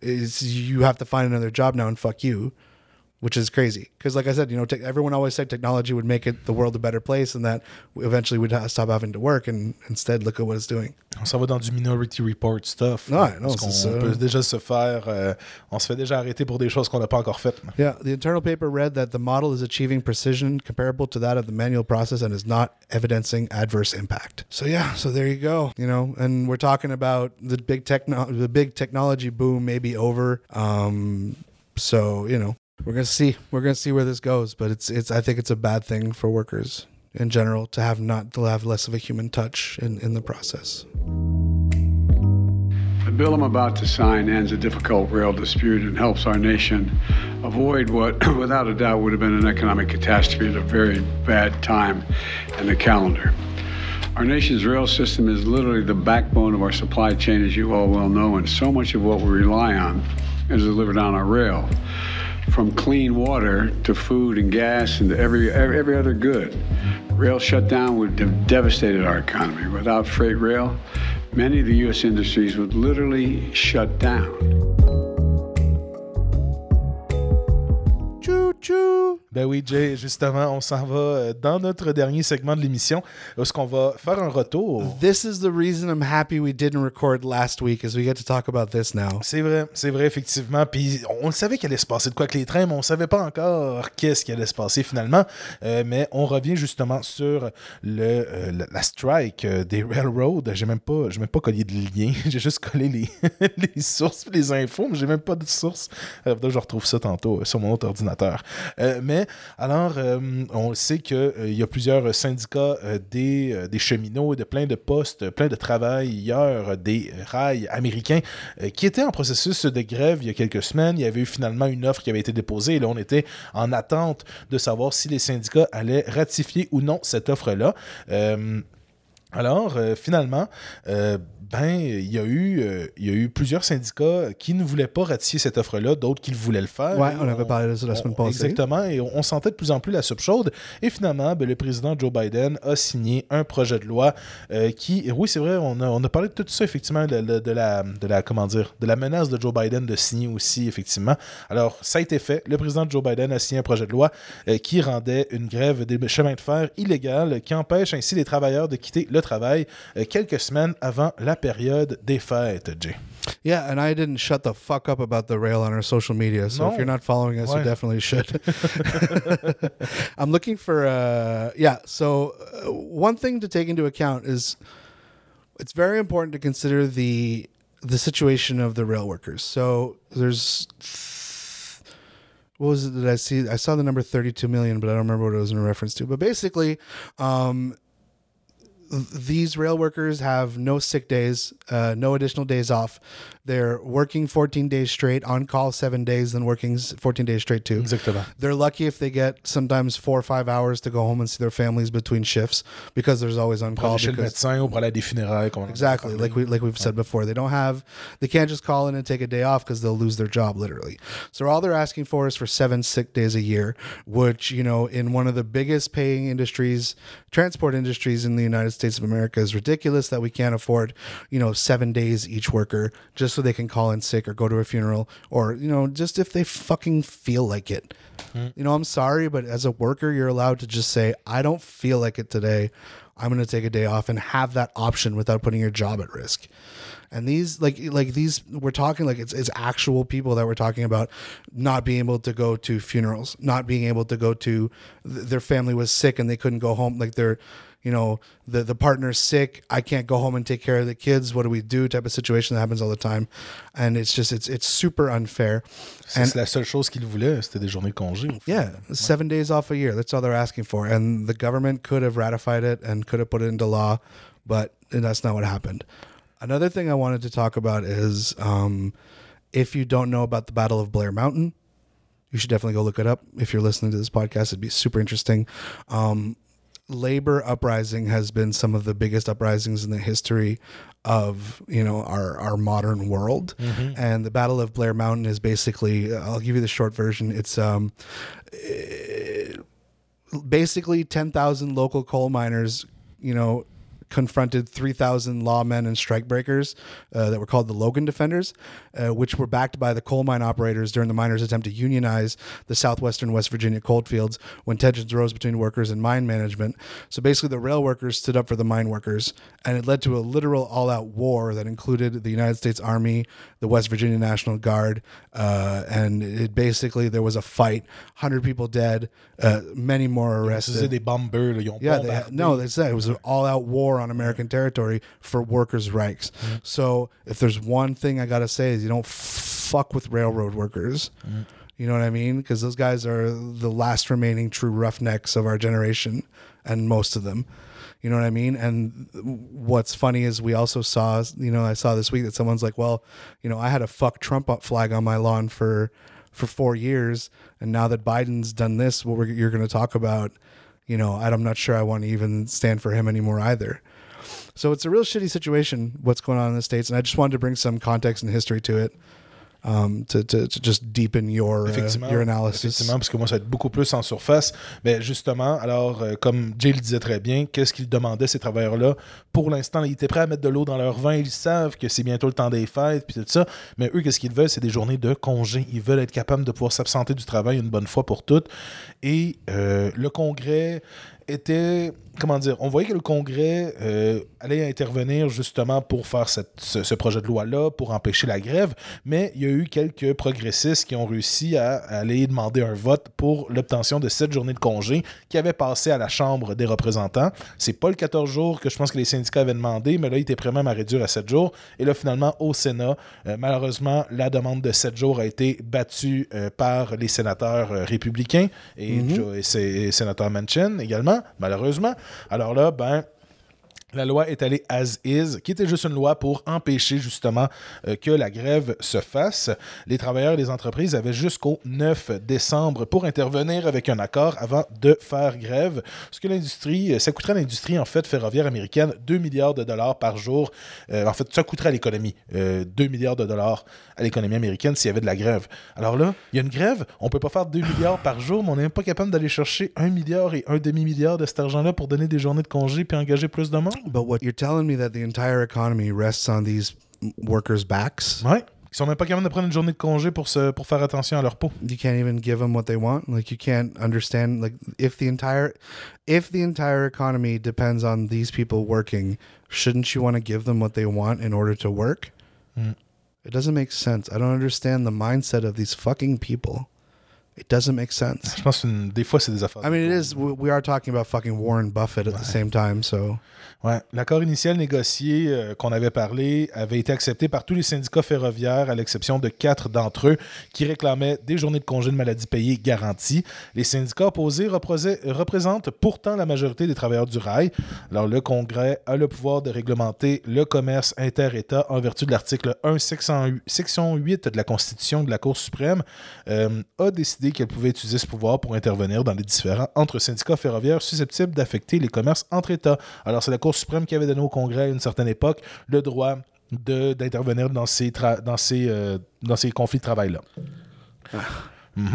is you have to find another job now and fuck you, which is crazy. Because like I said, you know, te- everyone always said technology would make it the world a better place and that eventually we'd ha- stop having to work, and instead look at what it's doing. On s'en va dans du Minority Report stuff. Ouais, non, Parce c'est ça. peut déjà se faire. euh, on se fait déjà arrêter pour des choses qu'on n'a pas encore faites. Yeah, the internal paper read that the model is achieving precision comparable to that of the manual process and is not evidencing adverse impact. So yeah, so there you go. You know, and we're talking about the big techno the big technology boom may be over. Um, so you know, we're gonna see we're gonna see where this goes, but it's it's I think it's a bad thing for workers in general to have not to have less of a human touch in in the process. The bill I'm about to sign ends a difficult rail dispute and helps our nation avoid what, without a doubt, would have been an economic catastrophe at a very bad time in the calendar. Our nation's rail system is literally the backbone of our supply chain, as you all well know, and so much of what we rely on is delivered on our rail. From clean water to food and gas and every, every, every other good. Rail shutdown would have devastated our economy. Without freight rail, many of the U.S. industries would literally shut down. Choo. Ben oui, Jay, justement, on s'en va euh, dans notre dernier segment de l'émission, où est-ce qu'on va faire un retour. This is the reason I'm happy we didn't record last week, is we get to talk about this now. C'est vrai, c'est vrai, effectivement. Puis on le savait qu'il allait se passer de quoi avec les trains, mais on savait pas encore qu'est-ce qui allait se passer finalement. Euh, mais on revient justement sur le, euh, la, strike des railroads. J'ai même pas, j'ai même pas collé de lien. j'ai juste collé les, les sources, les infos, mais j'ai même pas de source. Faudrait que je retrouve ça tantôt sur mon autre ordinateur. Euh, mais alors, euh, on sait qu'il y a plusieurs syndicats euh, des, euh, des cheminots, de plein de postes, plein de travailleurs euh, des rails américains euh, qui étaient en processus de grève il y a quelques semaines. Il y avait eu finalement une offre qui avait été déposée et là, on était en attente de savoir si les syndicats allaient ratifier ou non cette offre-là. Euh, alors, euh, finalement, euh, ben, il y, a eu, euh, il y a eu plusieurs syndicats qui ne voulaient pas ratifier cette offre-là, d'autres qui le voulaient le faire. Et on avait parlé de ça la semaine passée. Exactement, et on, on sentait de plus en plus la soupe chaude. Et finalement, ben, le président Joe Biden a signé un projet de loi qui, oui, c'est vrai, on a, on a parlé de tout ça, effectivement, de, de- de la, de la, comment dire, de la menace de Joe Biden de signer aussi, effectivement. Alors, ça a été fait. Le président Joe Biden a signé un projet de loi qui rendait une grève des chemins de fer illégale, qui empêche ainsi les travailleurs de quitter le travail euh, quelques semaines avant la période des fêtes, Jay. Yeah, and I didn't shut the fuck up about the rail on our social media. So No. if you're not following us, Why? you definitely should. I'm looking for, uh, yeah. So uh, one thing to take into account is it's very important to consider the the situation of the rail workers. So there's what was it that I see? I saw the number 32 million, but I don't remember what it was in reference to. But basically, um, these rail workers have no sick days, uh, no additional days off. They're working 14 days straight, on call seven days, then working 14 days straight too. Exactement. They're lucky if they get sometimes four or five hours to go home and see their families between shifts because there's always on call. aller chez le because- médecin ou pour aller des funérailles. comme on en a Exactly, like we like we've said before, they don't have they can't just call in and take a day off because they'll lose their job literally. So all they're asking for is for seven sick days a year, which you know in one of the biggest paying industries, transport industries in the United States of America is ridiculous that we can't afford you know seven days each worker just so they can call in sick or go to a funeral or you know just if they fucking feel like it. Hmm. You know, I'm sorry, but as a worker, you're allowed to just say, I don't feel like it today. I'm going to take a day off and have that option without putting your job at risk. And these, like, like these, we're talking like it's it's actual people that we're talking about, not being able to go to funerals, not being able to go to, th- their family was sick and they couldn't go home. Like they're, you know, the the partner's sick. I can't go home and take care of the kids. What do we do? Type of situation that happens all the time, and it's just it's it's super unfair. C'est c'est la seule chose qu'ils voulaient, c'était des journées de congé. Yeah, seven days off a year. That's all they're asking for. And the government could have ratified it and could have put it into law, but that's not what happened. Another thing I wanted to talk about is um, if you don't know about the Battle of Blair Mountain, you should definitely go look it up. If you're listening to this podcast, it'd be super interesting. Um, labor uprising has been some of the biggest uprisings in the history of you know our our modern world. And the battle of blair mountain is basically i'll give you the short version. It's um basically 10,000 local coal miners, you know, confronted 3,000 lawmen and strikebreakers uh, that were called the Logan Defenders, uh, which were backed by the coal mine operators during the miners' attempt to unionize the southwestern West Virginia coalfields when tensions rose between workers and mine management. So basically, the rail workers stood up for the mine workers, and it led to a literal all out war that included the United States Army, the West Virginia National Guard, uh, and it basically there was a fight, 100 people dead, uh, many more arrested. faisaient des bombeurs, là, ils ont Yeah, they, bombardé. no, they said it was an all-out war on American territory for workers' rights. So if there's one thing I gotta say is you don't fuck with railroad workers. You know what I mean? Because those guys are the last remaining true roughnecks of our generation, and most of them. You know what I mean? And what's funny is we also saw, you know, I saw this week that someone's like, well, you know, I had a fuck Trump up flag on my lawn for for four years, and now that Biden's done this, what you're going to talk about, you know, I'm not sure I want to even stand for him anymore either. So it's a real shitty situation what's going on in the states, and I just wanted to bring some context and history to it. Um, to, to, to just deepen your, uh, Effectivement, your analysis. effectivement, parce que moi, ça va être beaucoup plus en surface. Mais justement, alors, euh, comme Jay le disait très bien, qu'est-ce qu'ils demandaient, ces travailleurs-là? Pour l'instant, ils étaient prêts à mettre de l'eau dans leur vin. Ils savent que c'est bientôt le temps des fêtes, puis tout ça. Mais eux, qu'est-ce qu'ils veulent? C'est des journées de congé. Ils veulent être capables de pouvoir s'absenter du travail une bonne fois pour toutes. Et euh, le Congrès était, comment dire, on voyait que le Congrès euh, allait intervenir justement pour faire cette- ce, ce projet de loi-là, pour empêcher la grève, mais il y a eu quelques progressistes qui ont réussi à, à aller demander un vote pour l'obtention de cette journée de congé qui avait passé à la Chambre des représentants. C'est pas le 14 jours que je pense que les syndicats avaient demandé, mais là, ils étaient prêts même à réduire à 7 jours. Et là, finalement, au Sénat, euh, malheureusement, la demande de 7 jours a été battue euh, par les sénateurs républicains et, c'est- et sénateur Manchin également, malheureusement. Alors là, ben, la loi est allée as is, qui était juste une loi pour empêcher justement euh, que la grève se fasse. Les travailleurs et les entreprises avaient jusqu'au 9 décembre pour intervenir avec un accord avant de faire grève. Ce que l'industrie, euh, ça coûterait à l'industrie en fait ferroviaire américaine 2 milliards de dollars par jour. Euh, en fait, ça coûterait à l'économie euh, 2 milliards de dollars à l'économie américaine s'il y avait de la grève. Alors là, il y a une grève, on peut pas faire 2 milliards par jour, mais on n'est même pas capable d'aller chercher 1 milliard et un demi-milliard de cet argent-là pour donner des journées de congé puis engager plus de monde? But what you're telling me that the entire economy rests on these workers' backs? Ouais. Ils sont même pas capables de prendre une journée de congé pour, se, pour faire attention à leur peau. You can't even give them what they want. Like you can't understand. Like if the entire, if the entire economy depends on these people working, shouldn't you want to give them what they want in order to work? Mm. It doesn't make sense. I don't understand the mindset of these fucking people. It doesn't make sense. Je pense que des fois, c'est des affaires. I mean, it is. We we are talking about fucking Warren Buffett at the same time. So L'accord initial négocié euh, qu'on avait parlé avait été accepté par tous les syndicats ferroviaires, à l'exception de quatre d'entre eux qui réclamaient des journées de congé de maladie payées garanties. Les syndicats opposés représent- représentent pourtant la majorité des travailleurs du rail. Alors, le Congrès a le pouvoir de réglementer le commerce inter-État en vertu de l'article 1, section 8 section 8 de la Constitution de la Cour suprême, euh, a décidé qu'elle pouvait utiliser ce pouvoir pour intervenir dans les différends entre syndicats ferroviaires susceptibles d'affecter les commerces entre États. Alors, c'est la Cour suprême qui avait donné au Congrès à une certaine époque le droit d'intervenir dans ces, dans, euh, dans ces conflits de travail-là.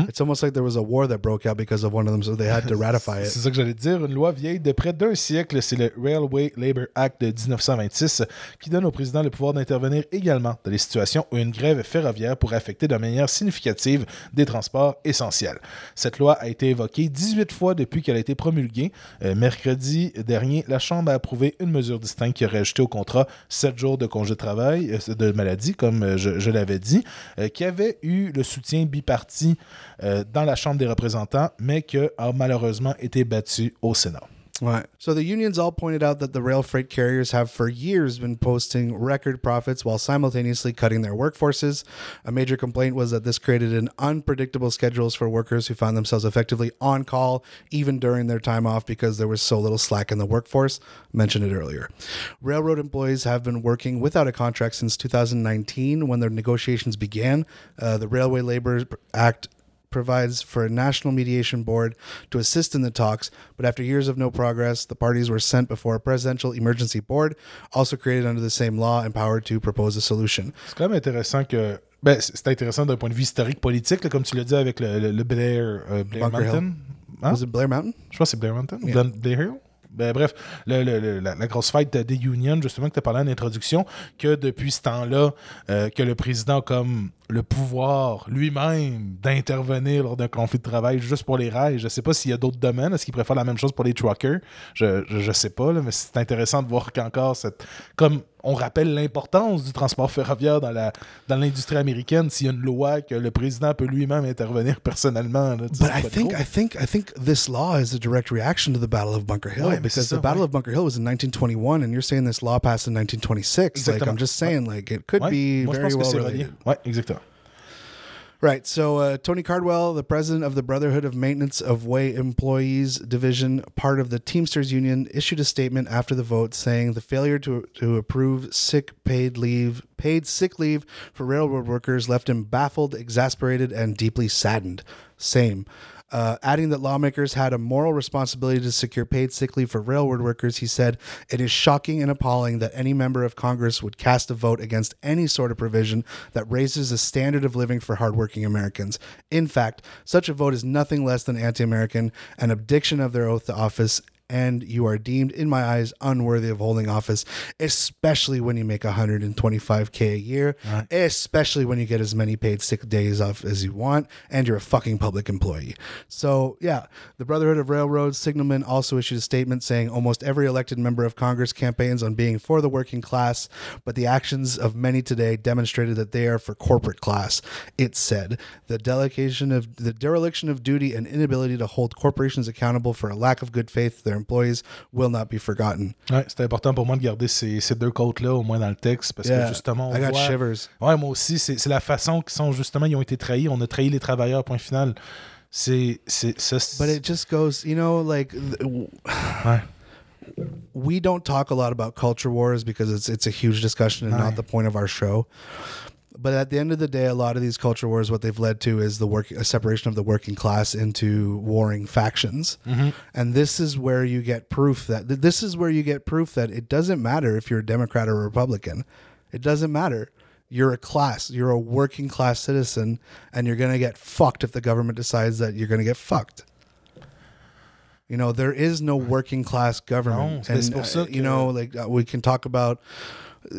It's almost like there was a war that broke out because of one of them, so they had to ratify C'est it. ça que j'allais dire. Une loi vieille de près d'un siècle, c'est le Railway Labor Act de 1926 qui donne au président le pouvoir d'intervenir également dans les situations où une grève ferroviaire pourrait affecter de manière significative des transports essentiels. Cette loi a été évoquée 18 fois depuis qu'elle a été promulguée. Euh, mercredi dernier, la Chambre a approuvé une mesure distincte qui aurait ajouté au contrat 7 jours de congé de travail, euh, de maladie, comme euh, je, je l'avais dit, euh, qui avait eu le soutien biparti euh, dans la Chambre des représentants, mais qui a malheureusement été battu au Sénat. Right. So the unions all pointed out that the rail freight carriers have for years been posting record profits while simultaneously cutting their workforces. A major complaint was that this created an unpredictable schedules for workers who found themselves effectively on call even during their time off because there was so little slack in the workforce. Mentioned it earlier. Railroad employees have been working without a contract since 2019 when their negotiations began. Uh, the Railway Labor Act provides for a national mediation board to assist in the talks, but after years of no progress, the parties were sent before a presidential emergency board, also created under the same law, empowered to propose a solution. C'est quand même intéressant que. Ben, c'est intéressant d'un point de vue historique politique, là, comme tu l'as dit avec le, le- le Blair, euh, Blair. Mountain. Hein? Was it Blair Mountain? Je pense que c'est Blair Mountain ou Yeah. Blair- Hill? Ben, bref, le- le- le- la, la grosse fête des unions, justement, que tu as parlé en introduction, que depuis ce temps-là, euh, que le président a comme le pouvoir lui-même d'intervenir lors d'un conflit de travail juste pour les rails. Je sais pas s'il y a d'autres domaines. Est-ce qu'il préfère la même chose pour les truckers? Je, je, je sais pas, là, mais c'est intéressant de voir qu'encore cette. Comme on rappelle l'importance du transport ferroviaire dans la dans l'industrie américaine, s'il y a une loi que le président peut lui-même intervenir personnellement. là, But I think. I think I think this law is a direct reaction to the Battle of Bunker Hill Ouais, because ça, the Battle ouais. of Bunker Hill was in 1921, and you're saying this law passed in 1926. Like Exactement. I'm just saying, like it could Ouais, be moi, je very pense que well c'est related. Ouais, exactement. Right. So uh, Tony Cardwell, the president of the Brotherhood of Maintenance of Way Employees Division, part of the Teamsters Union, issued a statement after the vote saying the failure to to approve sick paid leave paid sick leave for railroad workers left him baffled, exasperated, and deeply saddened. Same. Uh, adding that lawmakers had a moral responsibility to secure paid sick leave for railroad workers, he said, It is shocking and appalling that any member of Congress would cast a vote against any sort of provision that raises the standard of living for hardworking Americans. In fact, such a vote is nothing less than anti American, an abdiction of their oath to office, and you are deemed, in my eyes, unworthy of holding office, especially when you make 125k a year, especially when you get as many paid sick days off as you want, and you're a fucking public employee. So, yeah, the Brotherhood of Railroad signalmen also issued a statement saying almost every elected member of Congress campaigns on being for the working class, but the actions of many today demonstrated that they are for corporate class. It said the delegation of the dereliction of duty and inability to hold corporations accountable for a lack of good faith employees will not be forgotten. Ouais, c'était important pour moi de garder ces, ces deux côtes-là, au moins dans le texte, parce Yeah, que justement, on I got voit- shivers. Ouais, moi aussi, c'est c'est la façon qu'ils sont justement, ils ont été trahis. On a trahi les travailleurs, point final. C'est. c'est- ça, c'est- But it just goes, you know, like Ouais. we don't talk a lot about culture wars because it's it's a huge discussion and Aye. not the point of our show. But at the end of the day, a lot of these culture wars, what they've led to is the work a separation of the working class into warring factions, and this is where you get proof that this is where you get proof that it doesn't matter if you're a Democrat or a Republican, it doesn't matter. You're a class, you're a working class citizen, and you're gonna get fucked if the government decides that you're gonna get fucked. You know, there is no working class government. Pour ça uh, you know, like uh, we can talk about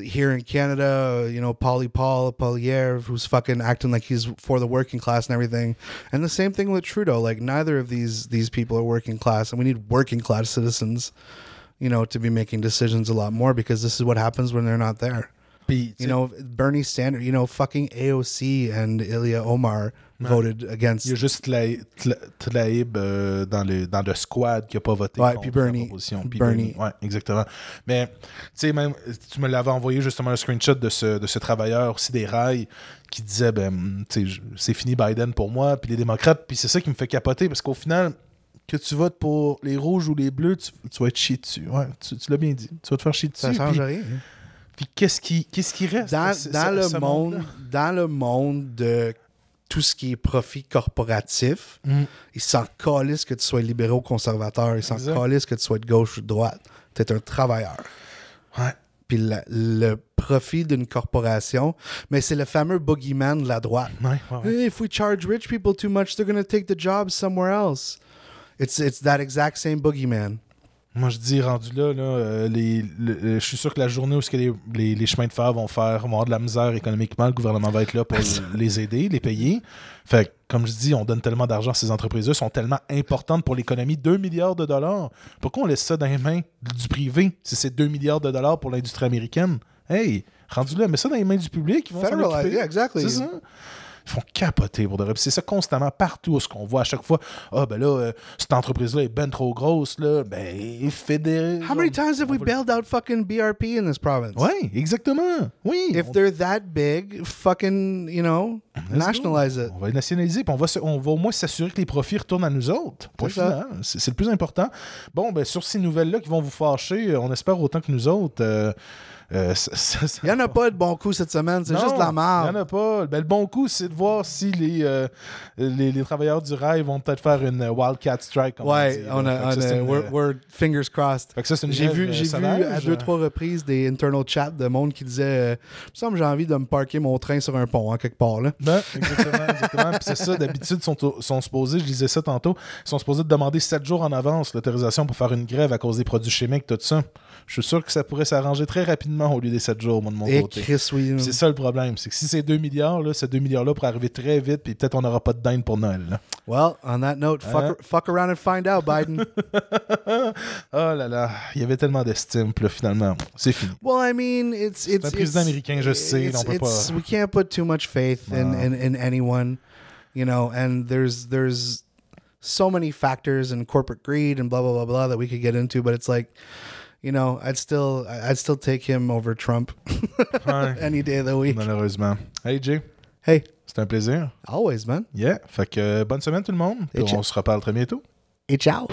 here in Canada, you know, Polly Paul Poliev, who's fucking acting like he's for the working class and everything. And the same thing with Trudeau. Like neither of these these people are working class, and we need working class citizens, you know, to be making decisions a lot more because this is what happens when they're not there. You know, Bernie Sanders, you know, fucking AOC and Ilya Omar voted against. il y a juste Tla- Tla- Tlaib euh, dans, le, dans le squad qui n'a pas voté Ouais, contre puis Bernie. la proposition. Puis Bernie. Ouais, exactement. Mais, tu sais, même, tu me l'avais envoyé justement un screenshot de ce, de ce travailleur aussi des rails qui disait, ben, tu sais, c'est fini Biden pour moi, puis les démocrates, puis c'est ça qui me fait capoter, parce qu'au final, que tu votes pour les rouges ou les bleus, tu, tu vas être chié dessus. Ouais, tu, tu l'as bien dit. Tu vas te faire chier dessus. ça change rien. Puis qu'est-ce qui, qu'est-ce qui reste dans, ce- dans ce- le ce monde, dans le monde de tout ce qui est profit corporatif, Mm. ils s'en calissent que tu sois libéraux ou conservateur, ils s'en calissent que tu sois de gauche ou de droite. Tu es un travailleur. Ouais. Puis le profit d'une corporation, mais c'est le fameux boogeyman de la droite. Ouais, ouais. Hey, if we charge rich people too much, they're going to take the jobs somewhere else. It's, it's that exact same boogeyman. Moi, je dis, rendu là, là euh, les, le- euh, je suis sûr que la journée où ce que les, les- les chemins de fer vont faire, vont avoir de la misère économiquement, le gouvernement va être là pour les aider, les payer. Fait que, comme je dis, on donne tellement d'argent à ces entreprises-là, sont tellement importantes pour l'économie, 2 milliards de dollars. Pourquoi on laisse ça dans les mains du privé si c'est 2 milliards de dollars pour l'industrie américaine? Hey, rendu là, mets ça dans les mains du public, ils vont s'en exactly. C'est ça. Ils font capoter pour de vrai. C'est ça constamment partout ce qu'on voit à chaque fois. Ah, ben là, euh, cette entreprise-là est ben trop grosse, là. Ben, fédéré. How many times have we bailed out fucking BRP in this province? Ouais, exactement. Oui. If on- they're that big, fucking, you know, Let's nationalize go. it. On va les nationaliser, puis on va, se- on va au moins s'assurer que les profits retournent à nous autres. C'est le plus important. Bon, ben sur ces nouvelles-là qui vont vous fâcher, euh, on espère autant que nous autres. euh, euh, ça- ça- ça- Il n'y en a pas de bon coup cette semaine, c'est juste de la Il n'y merde. en a pas. Ben, le bon coup, c'est de voir si les, euh, les, les travailleurs du rail vont peut-être faire une euh, Wildcat Strike. comme Ouais, dit, là. on a, on ça, a- une, we're, we're fingers crossed. ça, J'ai vu, j'ai vu à deux, trois reprises des internal chats de monde qui disait euh, Il me j'ai envie de me parker mon train sur un pont, hein, quelque part. Là. Ben, exactement, exactement. Puis c'est ça, d'habitude, sont, sont supposés, je disais ça tantôt, ils sont supposés de demander 7 jours en avance l'autorisation pour faire une grève à cause des produits chimiques, tout ça. Je suis sûr que ça pourrait s'arranger très rapidement au lieu des 7 jours, moi, de mon Et côté. Chris, oui. Puis C'est ça le problème, c'est que si c'est 2 milliards, là, ces 2 milliards-là pourraient arriver très vite, puis peut-être on n'aura pas de dinde pour Noël. là. Well, on that note, fuck, Hein? fuck around and find out, Biden. Oh là là, il y avait tellement d'estime, puis là, finalement, c'est fini. well, I mean, it's it's un président it's- américain, je sais, on peut pas- We can't put too much faith in, in in anyone, you know. And there's there's so many factors and corporate greed and blah blah blah blah that we could get into, but it's like. You know, I'd still, I'd still take him over Trump any day of the week. malheureusement. Hey Jay, Hey, c'était un plaisir. always, man. Yeah, fait que euh, bonne semaine tout le monde, Et on se reparle très bientôt. Et ciao.